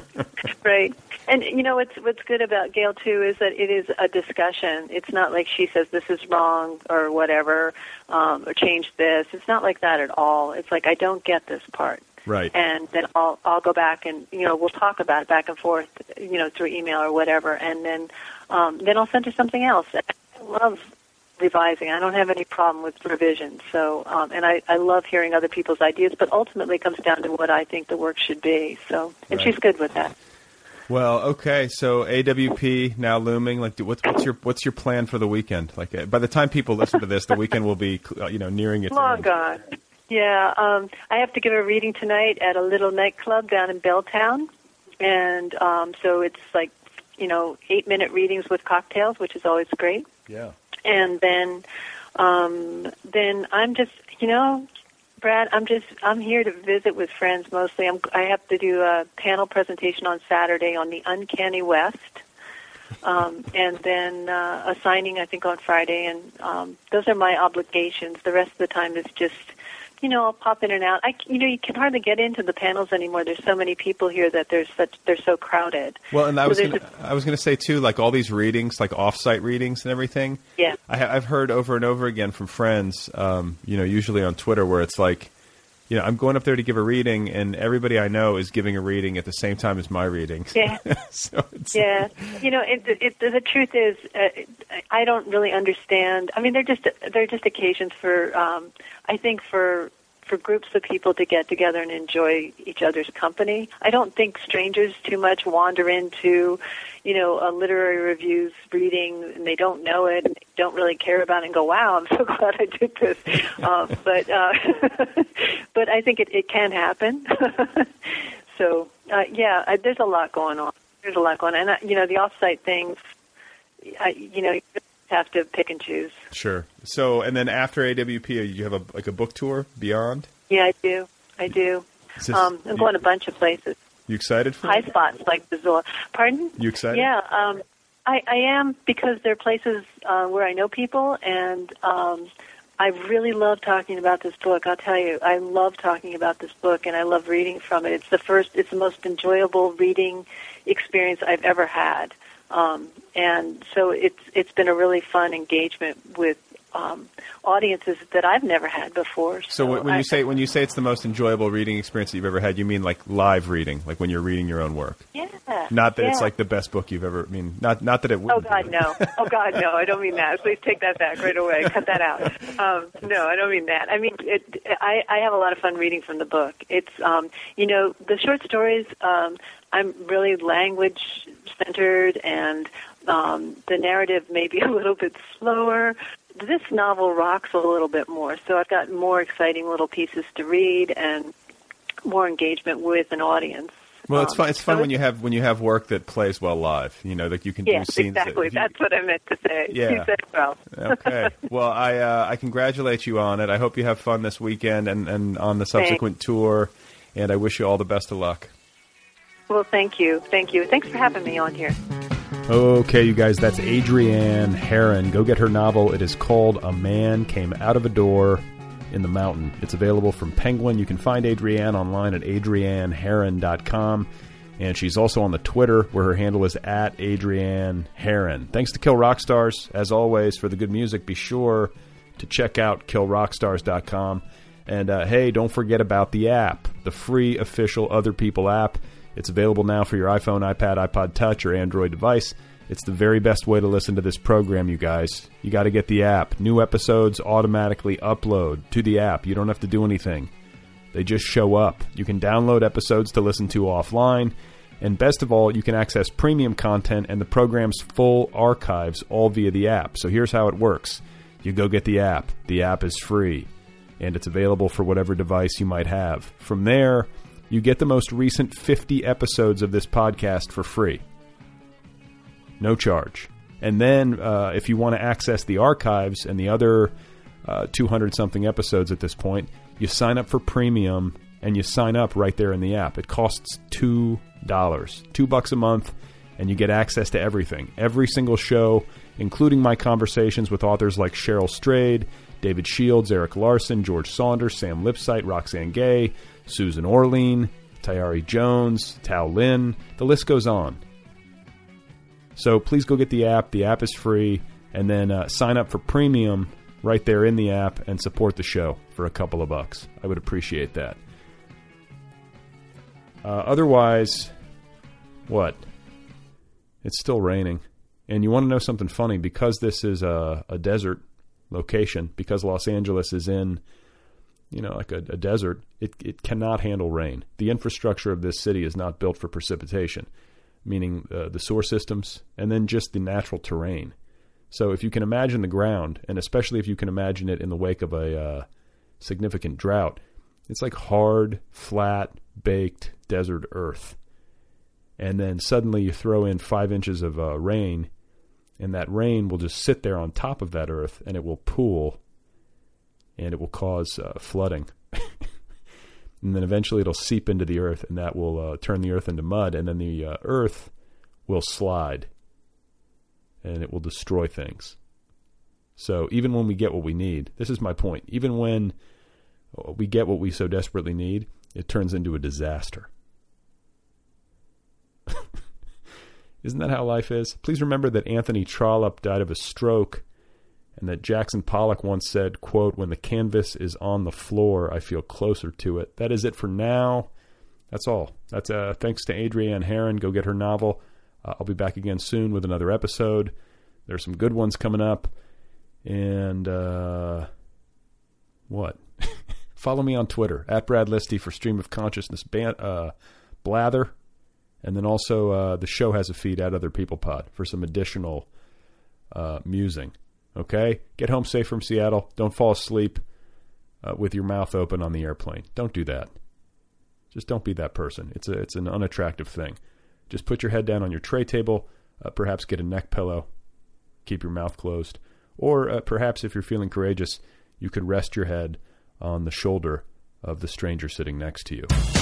right. And you know what's what's good about Gail too is that it is a discussion. It's not like she says this is wrong or whatever, um, or change this. It's not like that at all. It's like I don't get this part. Right. And then I'll I'll go back and you know we'll talk about it back and forth, you know, through email or whatever, and then um, then I'll send her something else. I love revising. I don't have any problem with revision. So, um, and I, I love hearing other people's ideas, but ultimately it comes down to what I think the work should be. So, and Right. she's good with that. Well, okay. So AWP now looming. Like, what's what's your what's your plan for the weekend? Like, uh, by the time people listen to this, the weekend will be uh, you know nearing its Long end. gone. Yeah, um, I have to give a reading tonight at a little nightclub down in Belltown, and um, so it's like you know eight minute readings with cocktails, which is always great. Yeah. And then um then i'm just you know brad i'm just i'm here to visit with friends mostly. I'm i have to do a panel presentation on saturday on the uncanny west. Um and then uh a signing i think on friday. And um those are my obligations. The rest of the time is just you know, I'll pop in and out. I, you know, you can hardly get into the panels anymore. There's so many people here that there's such they're so crowded. Well, and I So was gonna, I was going to say too, like all these readings, like off-site readings and everything. Yeah. I, I've heard over and over again from friends, um, you know, usually on Twitter, where it's like, you know, I'm going up there to give a reading, and everybody I know is giving a reading at the same time as my reading. Yeah. so it's, Yeah, you know, it, it, the truth is, uh, I don't really understand. I mean, they're just they're just occasions for, um, I think, for for groups of people to get together and enjoy each other's company. I don't think strangers too much wander into, you know, a literary reviews reading and they don't know it, and don't really care about it, and go, "Wow, I'm so glad I did this." uh, but uh, but I think it, it can happen. so uh, yeah, I, there's a lot going on. There's a lot going on, and uh, you know, the offsite things. I, you know, have to pick and choose. Sure. So, and then after AWP, you have a like a book tour beyond. Yeah, I do. I do. This- Um, I'm you- going a bunch of places. You excited for High it? spots like the Zilla. Pardon? You excited? Yeah, um, I, I am because there are places uh, where I know people, and um, I really love talking about this book. I'll tell you, I love talking about this book, and I love reading from it. It's the first, it's the most enjoyable reading experience I've ever had, um, and so it's it's been a really fun engagement with um, audiences that I've never had before. So when when I- you say when you say it's the most enjoyable reading experience that you've ever had, you mean like live reading, like when you're reading your own work. yeah, Not that it's like the best book you've ever. I mean, not not that it. Oh God, be. no! Oh God, no! I don't mean that. Please take that back right away. Cut that out. Um, no, I don't mean that. I mean, it, I, I have a lot of fun reading from the book. It's, um, you know, the short stories. Um, I'm really language centered, and um, the narrative may be a little bit slower. This novel rocks a little bit more, so I've got more exciting little pieces to read and more engagement with an audience. Well, it's Um, fun. It's fun so when you have when you have work that plays well live. You know, like you can Yes, do scenes. that- exactly. if you- That's what I meant to say. Yeah. You said well. okay. Well, I uh, I congratulate you on it. I hope you have fun this weekend and, and on the subsequent tour. And I wish you all the best of luck. Well, thank you. Thank you. Thanks for having me on here. Okay, you guys, that's Adrianne Harun. Go get her novel. It is called A Man Came Out of a Door in the Mountain. It's available from Penguin. You can find Adrianne online at adrianneharun.com. And she's also on the Twitter, where her handle is at Adrianne Harun. Thanks to Kill Rock Stars, as always, for the good music. Be sure to check out killrockstars.com. And uh, hey, don't forget about the app, the free official Other People app. It's available now for your iPhone, iPad, iPod Touch, or Android device. It's the very best way to listen to this program, you guys. You got to get the app. New episodes automatically upload to the app. You don't have to do anything. They just show up. You can download episodes to listen to offline. And best of all, you can access premium content and the program's full archives all via the app. So here's how it works you go get the app, the app is free, and it's available for whatever device you might have. From there, you get the most recent 50 episodes of this podcast for free. No charge. And then, uh, if you want to access the archives and the other 200 something episodes at this point, you sign up for premium and you sign up right there in the app. It costs $2, 2 bucks a month, and you get access to everything. Every single show, including my conversations with authors like Cheryl Strayed, David Shields, Erik Larson, George Saunders, Sam Lipsyte, Roxane Gay, Susan Orlean, Tayari Jones, Tao Lin. The list goes on. So please go get the app. The app is free, and then uh, sign up for premium right there in the app and support the show for a couple of bucks. I would appreciate that. Uh, otherwise, what? It's still raining. And you want to know something funny? Because this is a, a desert location, because Los Angeles is in, you know, like a, a desert, it, it cannot handle rain. The infrastructure of this city is not built for precipitation, meaning uh, the sewer systems and then just the natural terrain. So if you can imagine the ground, and especially if you can imagine it in the wake of a uh, significant drought, it's like hard, flat, baked desert earth. And then suddenly you throw in five inches of uh, rain, and that rain will just sit there on top of that earth, and it will pool, and it will cause uh, flooding. and then eventually it'll seep into the earth, and that will uh, turn the earth into mud, and then the uh, earth will slide and it will destroy things. So even when we get what we need, this is my point. Even when we get what we so desperately need, it turns into a disaster. Isn't that how life is? Please remember that Anthony Trollope died of a stroke and that Jackson Pollock once said, quote, when the canvas is on the floor, I feel closer to it. That is it for now. That's all. That's uh, thanks to Adrianne Harun. Go get her novel. Uh, I'll be back again soon with another episode. There's some good ones coming up. And uh, what? Follow me on Twitter at Brad Listi for Stream of Consciousness ban- uh, Blather. And then also uh, the show has a feed at Other People Pod for some additional uh, musing. Okay? Get home safe from Seattle. Don't fall asleep uh, with your mouth open on the airplane. Don't do that. Just don't be that person. It's a it's an unattractive thing. Just put your head down on your tray table. Uh, perhaps get a neck pillow. Keep your mouth closed. Or uh, perhaps if you're feeling courageous, you could rest your head on the shoulder of the stranger sitting next to you.